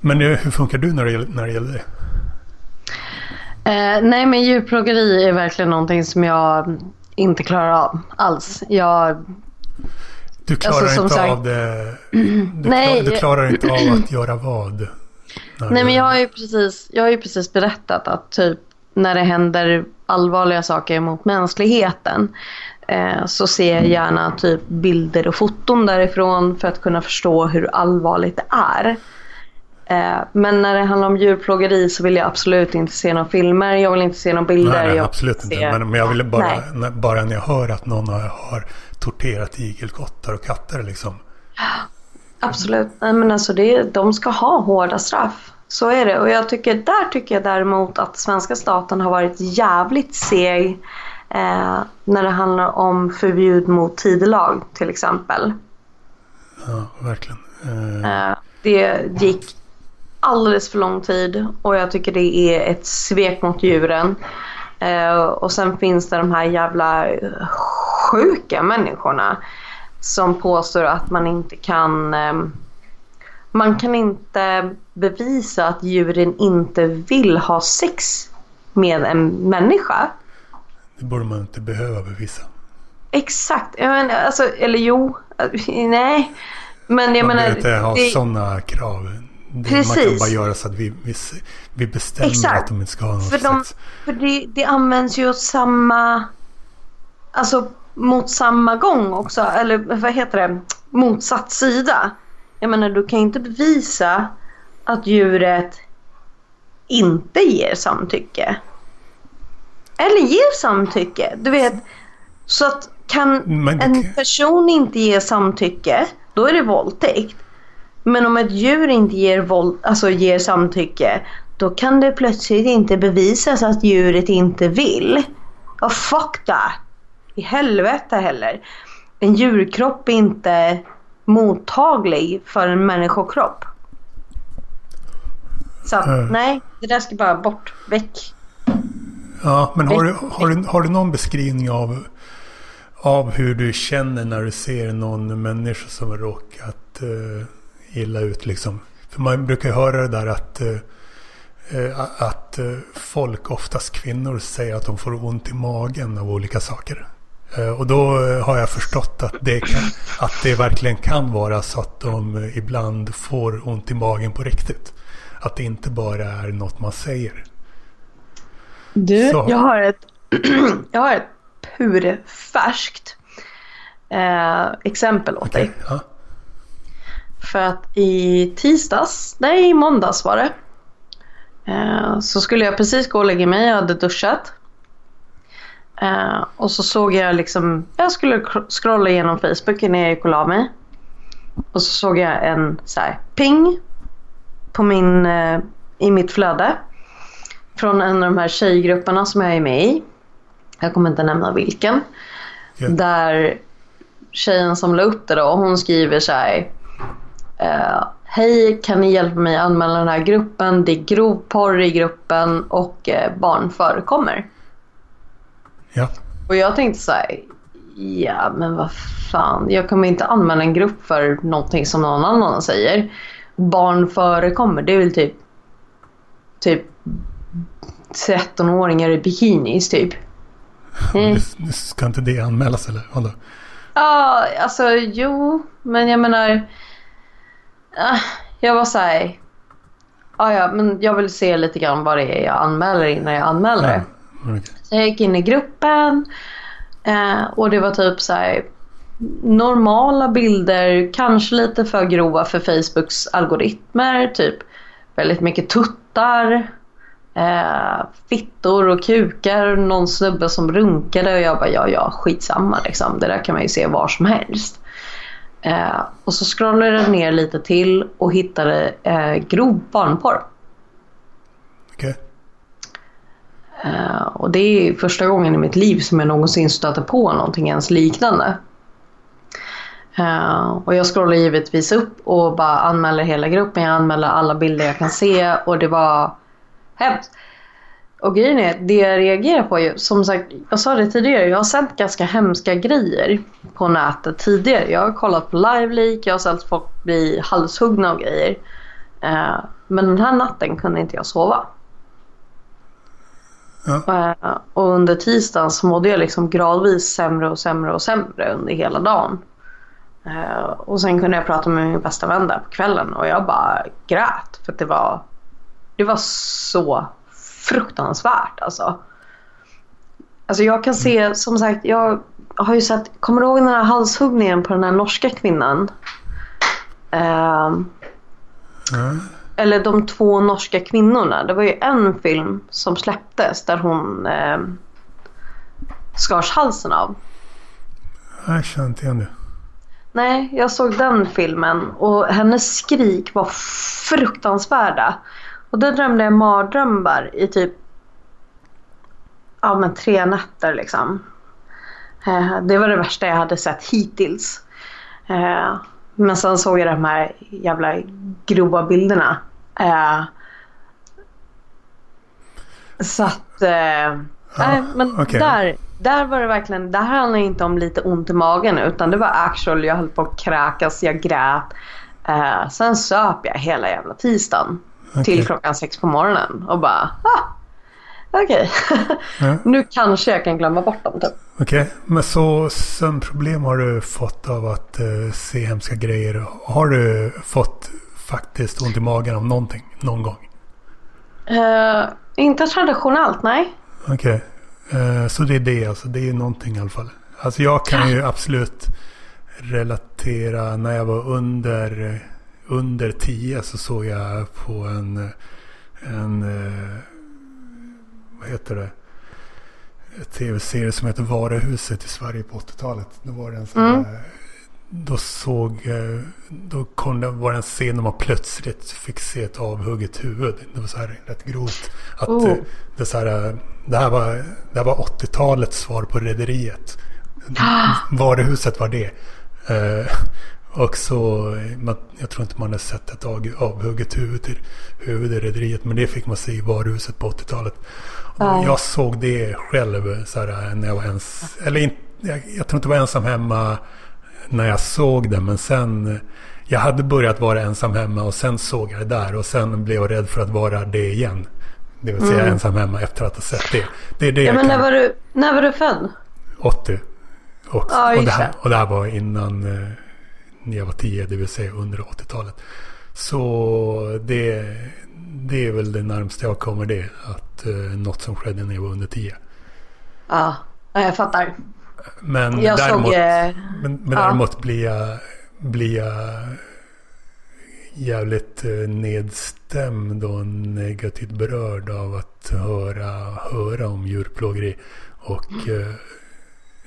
men eh, hur funkar du när det gäller, när det, gäller det? Eh, nej men djurplågeri är verkligen någonting som jag inte klarar av alls. Jag, Du klarar Alltså, inte sagt- av det. Du, Nej, klar, du klarar inte av att göra vad? Nej du- men jag har, ju precis, jag har ju precis berättat att typ när det händer allvarliga saker mot mänskligheten eh, så ser jag gärna typ bilder och foton därifrån för att kunna förstå hur allvarligt det är. Eh, men när det handlar om djurplågeri så vill jag absolut inte se några filmer, jag vill inte se några bilder. Nej, nej absolut vill inte. se- Men, men jag ville bara, Nej. när, bara när jag hör att någon har, har torterat igelkottar och katter liksom. Absolut. Nej, men alltså det, de ska ha hårda straff. Så är det. Och jag tycker, där tycker jag däremot att svenska staten har varit jävligt seg eh, när det handlar om förbud mot tidelag till exempel. Ja, verkligen. Eh, Eh, Det gick alldeles för lång tid och jag tycker det är ett svek mot djuren. Eh, och sen finns det de här jävla sjuka människorna som påstår att man inte kan eh, man kan inte bevisa att djuren inte vill ha sex med en människa. Det borde man inte behöva bevisa. Exakt. Jag menar, alltså, eller jo, nej. Men jag man menar... behöver inte ha det- sådana krav. Det, man Precis. kan bara göra så att vi, vi, vi bestämmer Exakt. att de inte ska ha något För, de, sex. för det, det används ju åt samma... Alltså mot samma gång också. Eller vad heter det? Motsatt sida. Jag menar, du kan inte bevisa att djuret inte ger samtycke. Eller ger samtycke. Du vet. Så att kan Men en person inte ge samtycke, då är det våldtäkt. Men om ett djur inte ger, våld, alltså ger samtycke, då kan det plötsligt inte bevisas att djuret inte vill. Oh, fuck that! I helvete heller. En djurkropp är inte mottaglig för en människokropp. Så att, Mm. nej, det där ska bara bort. Väck. Ja, men har du, har, du, har du någon beskrivning av, av hur du känner när du ser någon människa som har råkat uh, illa ut liksom? För man brukar ju höra det där att, eh, att eh, folk, oftast kvinnor, säger att de får ont i magen av olika saker. Och då har jag förstått att det, kan, att det verkligen kan vara så att de ibland får ont i magen på riktigt. Att det inte bara är något man säger. Du, Så. jag har ett, jag har ett purfärskt eh, exempel åt dig. Okej, Ja. För att i tisdags, nej i måndags var det. Eh, så skulle jag precis gå och lägga mig, jag hade duschat. Eh, och så såg jag liksom, jag skulle cr- scrolla igenom Facebook innan jag gick och la mig. Och så såg jag en så här ping på min, eh, i mitt flöde. Från en av de här tjejgrupperna som jag är med i. Jag kommer inte nämna vilken. Ja. Där tjejen som la upp det då, hon skriver så här. Eh, Hej, kan ni hjälpa mig att anmäla den här gruppen? Det är grov porr i gruppen och eh, barn förekommer. ja. Och jag tänkte så här. Ja, men vad fan. Jag kommer inte anmäla en grupp för någonting som någon annan säger. Barn förekommer. Det är väl typ typ 13-åringar i bikinis typ. Mm. Ska inte det anmälas eller? Vadå? Ja, alltså jo, men jag menar. ah, Jag var så här. Ja, ja, men jag vill se lite grann vad det är jag anmäler innan jag anmäler det. Okej. Så jag gick in i gruppen eh, och det var typ så här normala bilder, kanske lite för grova för Facebooks algoritmer. Typ väldigt mycket tuttar, eh, fittor och kukar, någon snubbe som runkade och jag bara ja ja skitsamma liksom. Det där kan man ju se var som helst. Eh, och så scrollade jag ner lite till och hittade eh, grov barnporr. Okej. Eh, och det är första gången i mitt liv som jag någonsin stöter på någonting ens liknande. Eh, och jag scrollar givetvis upp och bara anmäler hela gruppen. Jag anmäler alla bilder jag kan se och det var hemskt. Och grejen är, det jag reagerar på är, som sagt, jag sa det tidigare, jag har sett ganska hemska grejer på nätet tidigare. Jag har kollat på LiveLeak, jag har sett folk bli halshuggna och grejer. Eh, men den här natten kunde inte jag sova. Ja. Eh, Och under tisdagen så mådde jag liksom gradvis sämre och sämre och sämre under hela dagen. Eh, Och sen kunde jag prata med min bästa vän där på kvällen och jag bara grät för att det var, det var så fruktansvärt alltså. Alltså jag kan se, som sagt, jag har ju sett, kommer du ihåg den här halshuggningen på den här norska kvinnan? Ehm, Ja. eller de två norska kvinnorna. Det var ju en film som släpptes där hon eh, skars halsen av. Jag känner inte igen det. Nej, jag såg den filmen och hennes skrik var fruktansvärda. Och då drömde jag mardrömmar i typ ja, men tre nätter liksom. Eh, det var det värsta jag hade sett hittills. Eh, Men sen såg jag de här jävla grova bilderna. Eh, så att... Nej, men okej. där, där var det verkligen... Det här handlar inte om lite ont i magen utan det var actual. Jag höll på att kräkas, jag grät. Eh, sen söp jag hela jävla tisdagen. Okej. Till klockan sex på morgonen och bara... Ah, Okej, Ja. nu kanske jag kan glömma bort dem typ. Okej, men så sömnproblem har du fått av att eh, se hemska grejer. Har du fått faktiskt ont i magen av någonting någon gång? Eh, inte traditionellt, nej. Okej, så det är det alltså. Det är någonting i alla fall. Alltså jag kan ju absolut relatera. När jag var under, under 10 så såg jag på en, en eh, vad heter det? Tv-serie som heter Varuhuset i Sverige på 80-talet. Då var det en sån Mm. där, Då såg, eh, då kom det, var det en scen där man plötsligt fick se ett avhugget huvud. Det var så här rätt grovt. Att Oh. eh, det, så här, eh, det här var, det här var 80-talets svar på Rederiet. Varuhuset var det. Eh, och så, man, jag tror inte man har sett ett av- avhugget huvud, i- huvud i Rederiet. Men det fick man se i Varuhuset på 80-talet. Och Ja. Jag såg det själv så här, när jag var ens, eller inte, jag, jag tror inte jag var ensam hemma när jag såg det. Men sen, jag hade börjat vara ensam hemma och sen såg jag det där. Och sen blev jag rädd för att vara det igen. Det vill säga ensam hemma efter att ha sett det. Det är det Ja, men när var, du, när var du född? 80. Och, Ja, och, det här, och det här var innan eh, jag var 10, det vill säga under 80-talet. Så det, det är väl det närmaste jag kommer det. Att eh, något som skedde när jag var under 10. Ja, ja, jag fattar. Men Jag däremot, såg... Eh, men, men ja. däremot blir jag, blir jag jävligt eh, nedstämd och negativt berörd av att höra, höra om djurplågeri. Och eh,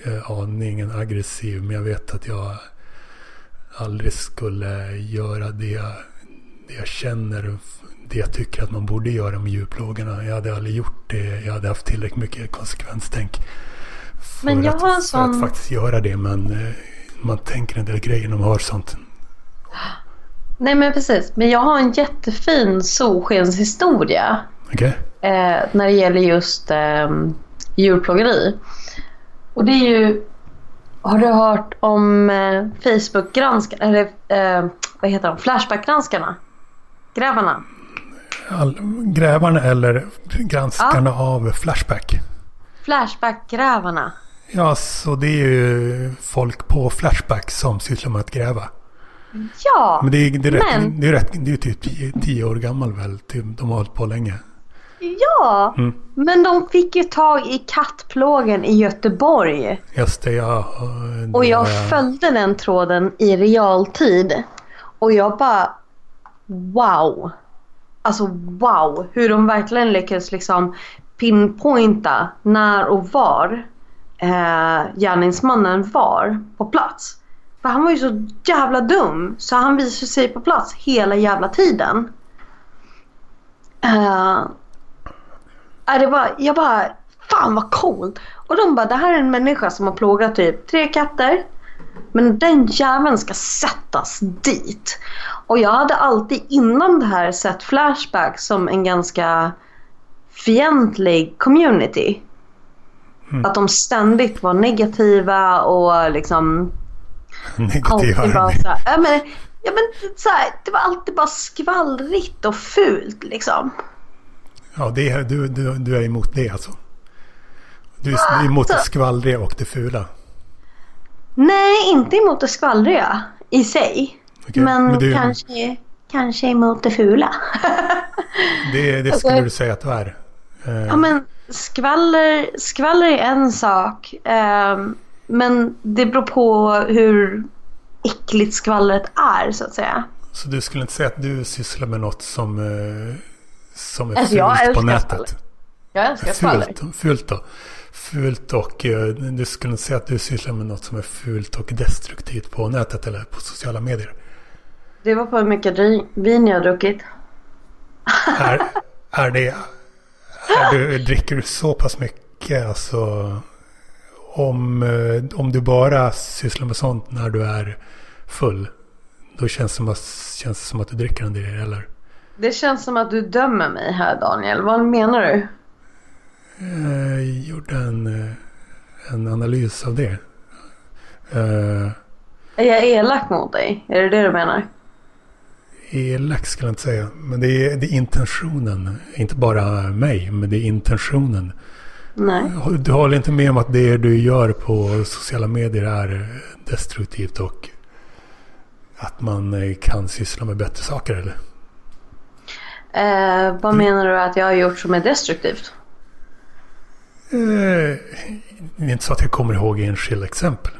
eh, aningen aggressiv. Men jag vet att jag aldrig skulle göra det jag, det jag känner. Det jag tycker att man borde göra med djurplågarna. Jag hade aldrig gjort det. Jag hade haft tillräckligt mycket konsekvenstänk. Men jag att, har en sån- att faktiskt göra det. Men eh, man tänker en del grejer när man hör sånt. nej men precis. Men jag har en jättefin solskenshistoria. Okej? eh, när det gäller just eh, djurplågeri. Och det är ju... Har du hört om eh, Facebook-granskarna? Eller eh, vad heter de? Flashback-granskarna? Grävarna? All, grävarna eller granskarna av Flashback. Flashback-grävarna. Ja, så det är ju folk på Flashback som sysslar med att gräva. Ja, Men det är, det är, rätt, Men- det är, rätt, det är typ tio, tio år gammal väl? Typ, de har hållit på länge. ja. Mm. Men de fick ju tag i kattplågen i Göteborg. Just det, ja. det Och jag har följde den tråden i realtid. Och jag bara wow. Alltså wow. Hur de verkligen lyckades liksom pinpointa när och var eh, gärningsmannen var på plats. För han var ju så jävla dum så han visade sig på plats hela jävla tiden. Uh, det var, jag bara, fan vad coolt. Och de bara, det här är en människa som har plågat typ tre katter. Men den jäveln ska sättas dit. Och jag hade alltid innan det här sett Flashback som en ganska fientlig community. Att de ständigt var negativa och liksom Negativa alltid bara så här, ja, men, ja, men, så här, det var alltid bara skvallrigt och fult liksom. Ja, det är, du, du, du är emot det alltså? Du är emot det så- skvallriga och det fula? Nej, inte emot det skvallriga i sig. Okej, Men, men du- kanske, kanske emot det fula. Det, det Alltså- skulle du säga att du är? Eh, ja, men skvaller, skvaller är en sak. ehm, men det beror på hur äckligt skvallret är så att säga. Så du skulle inte säga att du sysslar med något som, eh, som är Alltså, jag fult på nätet? skvaller. Jag älskar skvaller. Fult, fult då? Fult och eh, du skulle inte säga att du sysslar med något som är fult och destruktivt på nätet eller på sociala medier? Det var på hur mycket vin jag har druckit. Är, är det... Du, dricker du så pass mycket alltså... Om, eh, om du bara sysslar med sånt när du är full. Då känns det som att, känns det som att du dricker en del, eller? Det känns som att du dömer mig här Daniel. Vad menar du? Jag gjorde en, eh, en analys av det. Eh, Är jag elak mot dig? Är det det du menar? Elak skulle jag inte säga. Men det är, det är intentionen. Inte bara mig, men det är intentionen. Nej. Du håller inte med om att det du gör på sociala medier är destruktivt och att man kan syssla med bättre saker eller? Eh, vad menar du att jag har gjort som är destruktivt? Eh, det är inte så att jag kommer ihåg enskilda exempel.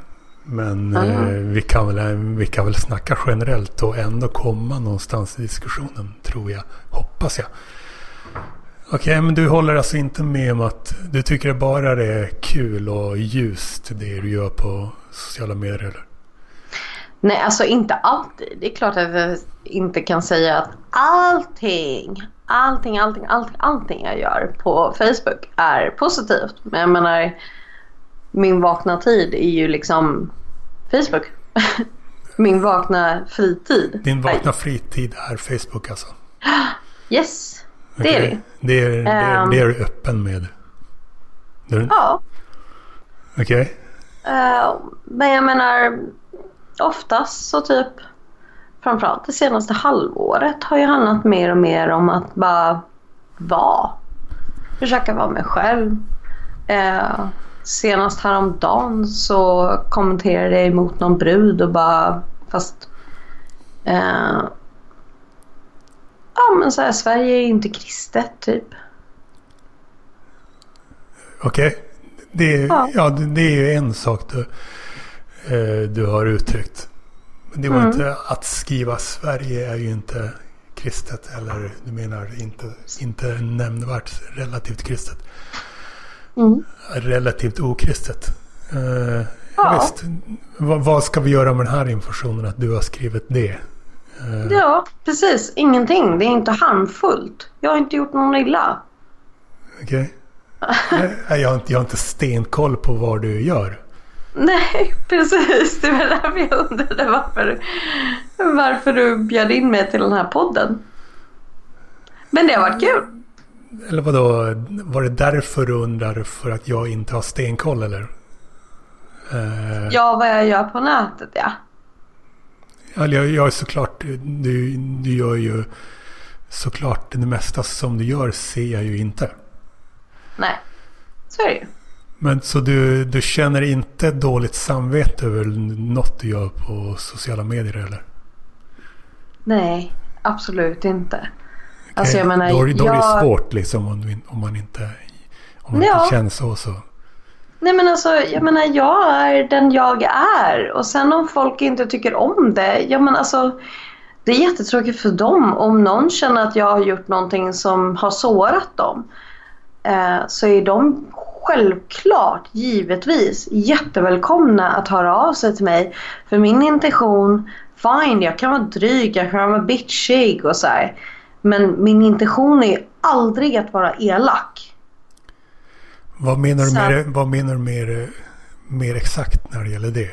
Men eh, vi, kan väl, vi kan väl snacka generellt och ändå komma någonstans i diskussionen, tror jag. Hoppas jag. Okej, men du håller alltså inte med om att du tycker det bara är kul och ljust det du gör på sociala medier? Eller? Nej, alltså inte alltid. Det är klart att jag inte kan säga att allting, allting, allting, allting, allting jag gör på Facebook är positivt. Men jag menar, min vakna tid är ju liksom Facebook. min vakna fritid. Din vakna fritid är Facebook alltså? Yes, det är det. Det är, det, är, Ehm. det är du öppen med? Är- Ja, Okej. eh, men jag menar oftast så typ framförallt det senaste halvåret har ju handlat mer och mer om att bara vara. Försöka vara mig själv. Eh, senast häromdagen så kommenterade jag emot någon brud och bara fast eh, Ja men så här, Sverige är ju inte kristet typ. Okej. Det, är- Ja. ja. det, det är ju en sak du, eh, du har uttryckt. Men det var Mm. inte att skriva Sverige är ju inte kristet. Eller du menar inte, inte nämnvärt relativt kristet. Mm. Relativt okristet. Eh, Ja. Visst. Vad, vad ska vi göra med den här informationen att du har skrivit det? Eh, Ja, precis. Ingenting. Det är inte harmfullt. Jag har inte gjort någon illa. Okej. Nej, jag, har inte- jag har inte stenkoll på vad du gör. Nej, precis. Det var därför jag undrade varför, varför du bjöd in mig till den här podden. Men det har varit kul. Eller vadå? Var det därför du undrar för att jag inte har stenkoll eller? Eh, Ja, vad jag gör på nätet, ja. eller jag, jag är såklart, du, du gör ju såklart det mesta som du gör ser jag ju inte. Nej, så är det ju. Men så du, du känner inte dåligt samvete över något du gör på sociala medier eller? Nej, absolut inte. Alltså jag menar, då, är det- då är det jag... svårt liksom om, om man inte, om man Ja. inte känner så. så. Nej men alltså, jag menar jag är den jag är och sen om folk inte tycker om det, ja men alltså det är jättetråkigt för dem. Om någon känner att jag har gjort någonting som har sårat dem eh, så är de självklart, givetvis jättevälkomna att höra av sig till mig. För min intention, fine jag kan vara dryg, jag kan vara bitchig och så här. Men min intention är aldrig att vara elak. Vad menar du Så- mer, vad menar du mer, mer exakt när det gäller det?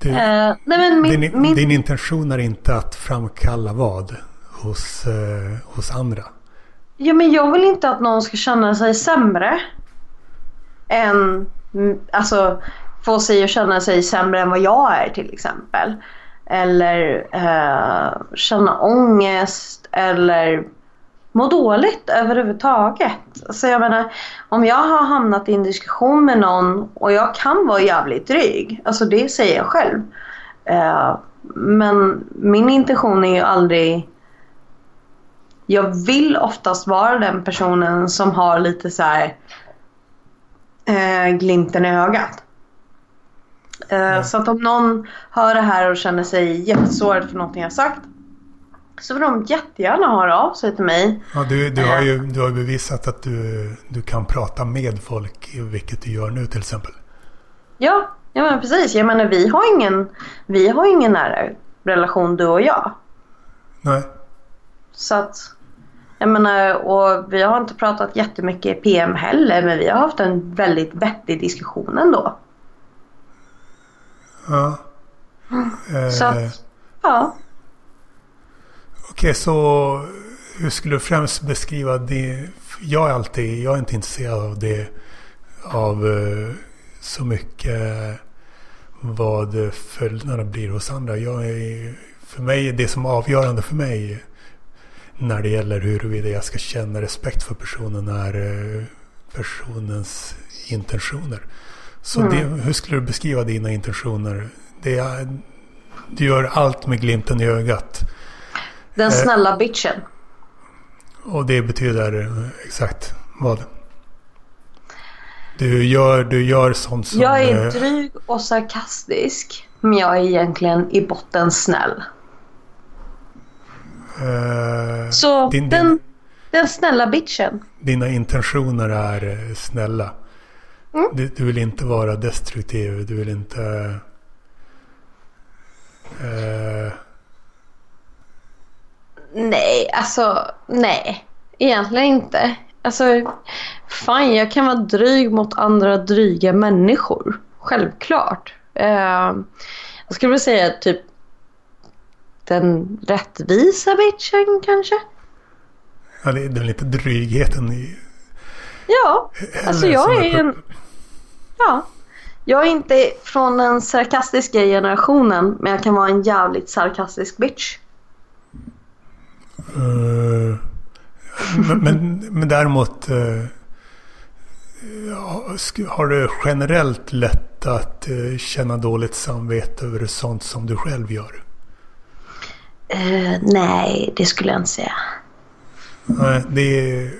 Du, Eh, nej min, din, min, din intention är inte att framkalla vad hos, eh, hos andra? Ja, men jag vill inte att någon ska känna sig sämre än, alltså få sig att känna sig sämre än vad jag är till exempel. Eller eh, känna ångest eller må dåligt överhuvudtaget. Alltså jag menar, om jag har hamnat i en diskussion med någon och jag kan vara jävligt dryg, alltså det säger jag själv. Eh, men min intention är ju aldrig jag vill oftast vara den personen som har lite så här eh, glimten i ögat. Eh, Så att om någon hör det här och känner sig jättesårad för någonting jag sagt så får de jättegärna höra av sig till mig. Ja, du, du, har ju du har bevisat att du, du kan prata med folk, vilket du gör nu till exempel. Ja, ja men precis. Jag menar vi har ingen, vi har ingen nära relation du och jag. Nej. Så att, jag menar, och vi har inte pratat jättemycket PM heller men vi har haft en väldigt vettig diskussion ändå. Ja. Så Eh, att, Ja. Okej, så hur skulle du främst beskriva det? Jag är alltid, jag är inte intresserad av det, av eh, så mycket vad följderna blir hos andra. Jag är, för mig, det som är avgörande för mig när det gäller huruvida jag ska känna respekt för personen är eh, personens intentioner. Så Mm. det, hur skulle du beskriva dina intentioner? Det är, du gör allt med glimten i ögat. Den Eh. snälla bitchen. Och det betyder exakt vad? Du gör, du gör sånt som... Jag är eh, dryg och sarkastisk. Men jag är egentligen i botten snäll. eh, Så din, den, din, den snälla bitchen. dina intentioner är snälla. Mm. Du, du vill inte vara destruktiv. Du vill inte... eh, Nej, alltså nej. Egentligen inte. Alltså, fine, jag kan vara dryg mot andra dryga människor. Självklart. Eh, jag skulle vilja säga typ den rättvisa bitchen kanske? ja, det är väl inte drygheten i... Ja, alltså jag är en... Ja. Jag är inte från den sarkastiska generationen men jag kan vara en jävligt sarkastisk bitch. Eh, men, men, men däremot eh, har du generellt lätt att eh, känna dåligt samvete över sånt som du själv gör? Eh, nej, det skulle jag inte säga. Nej, det är,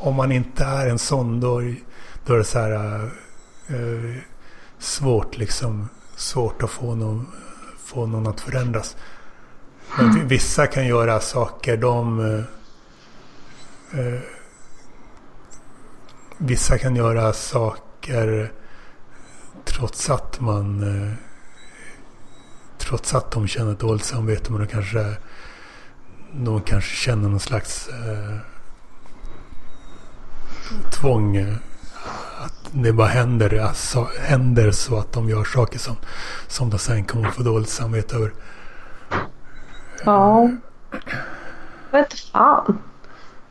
om man inte är en sån då, då är det så här eh, svårt liksom. Svårt att få någon, få någon att förändras. Men vissa kan göra saker de... Eh, eh, vissa kan göra saker trots att man... Eh, trots att de känner ett dåligt samvete. Men de kanske, de kanske känner någon slags eh, tvång. Eh, att det bara händer, alltså, händer så att de gör saker som, som de sen kommer få dåligt samvete över. Ja. Jag vet fan.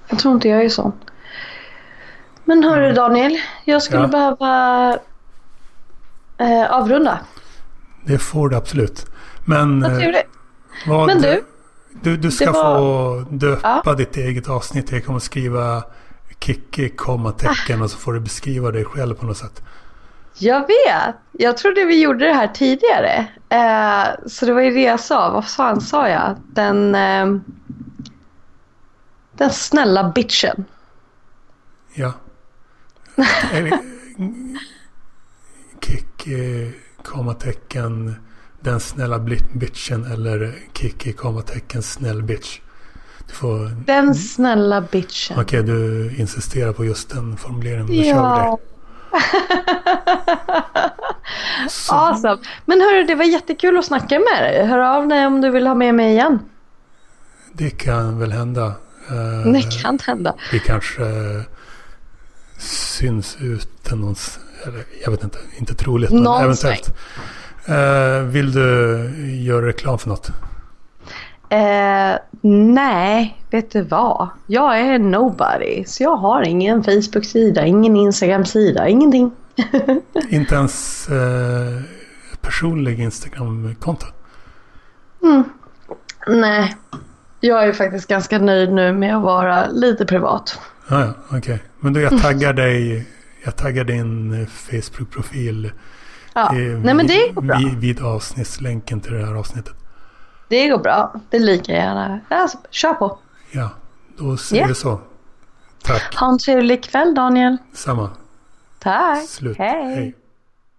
Jag tror inte jag är sån. Men hörru Daniel, jag skulle Ja. behöva eh, avrunda. Det får du absolut. Men, Vad eh, vad, Men du, du, du ska var- få döpa Ja. ditt eget avsnitt. Jag kommer skriva Kikki, kommatecken och så får du beskriva dig själv på något sätt. Jag vet. Jag trodde vi gjorde det här tidigare. Eh, så det var ju det jag sa. Vad fan sa jag? Den, eh, den snälla bitchen. Ja. Eller, Kikki, kommatecken, den snälla bitchen eller Kikki, kommatecken, snäll bitch. Du får... Den snälla bitchen. Okej, du insisterar på just den formuleringen. Ja. Awesome. Men hörru, det var jättekul att snacka med dig. Hör av dig om du vill ha med mig igen. Det kan väl hända. Eh, Det kan hända. Vi kanske eh, syns ute någonstans. Jag vet inte, inte troligt men eventuellt. Eh, vill du göra reklam för något? Eh, nej, vet du vad? Jag är nobody. Så jag har ingen Facebook-sida, ingen Instagram-sida, ingenting. Inte ens eh, personlig Instagram-konto? Nej. Jag är faktiskt ganska nöjd nu med att vara lite privat. Ah, ja, okej. Men då jag taggar dig. Jag taggar din eh, Facebook-profil. Ja. eh, Nej men det går bra. Vid, vid avsnittslänken till det här avsnittet. Det går bra. Det är lika gärna. Alltså, kör på. Ja, då säger Ja. vi så. Tack. Ha en trevlig kväll Daniel. Samma. Tack. Slut. Hej. Hej.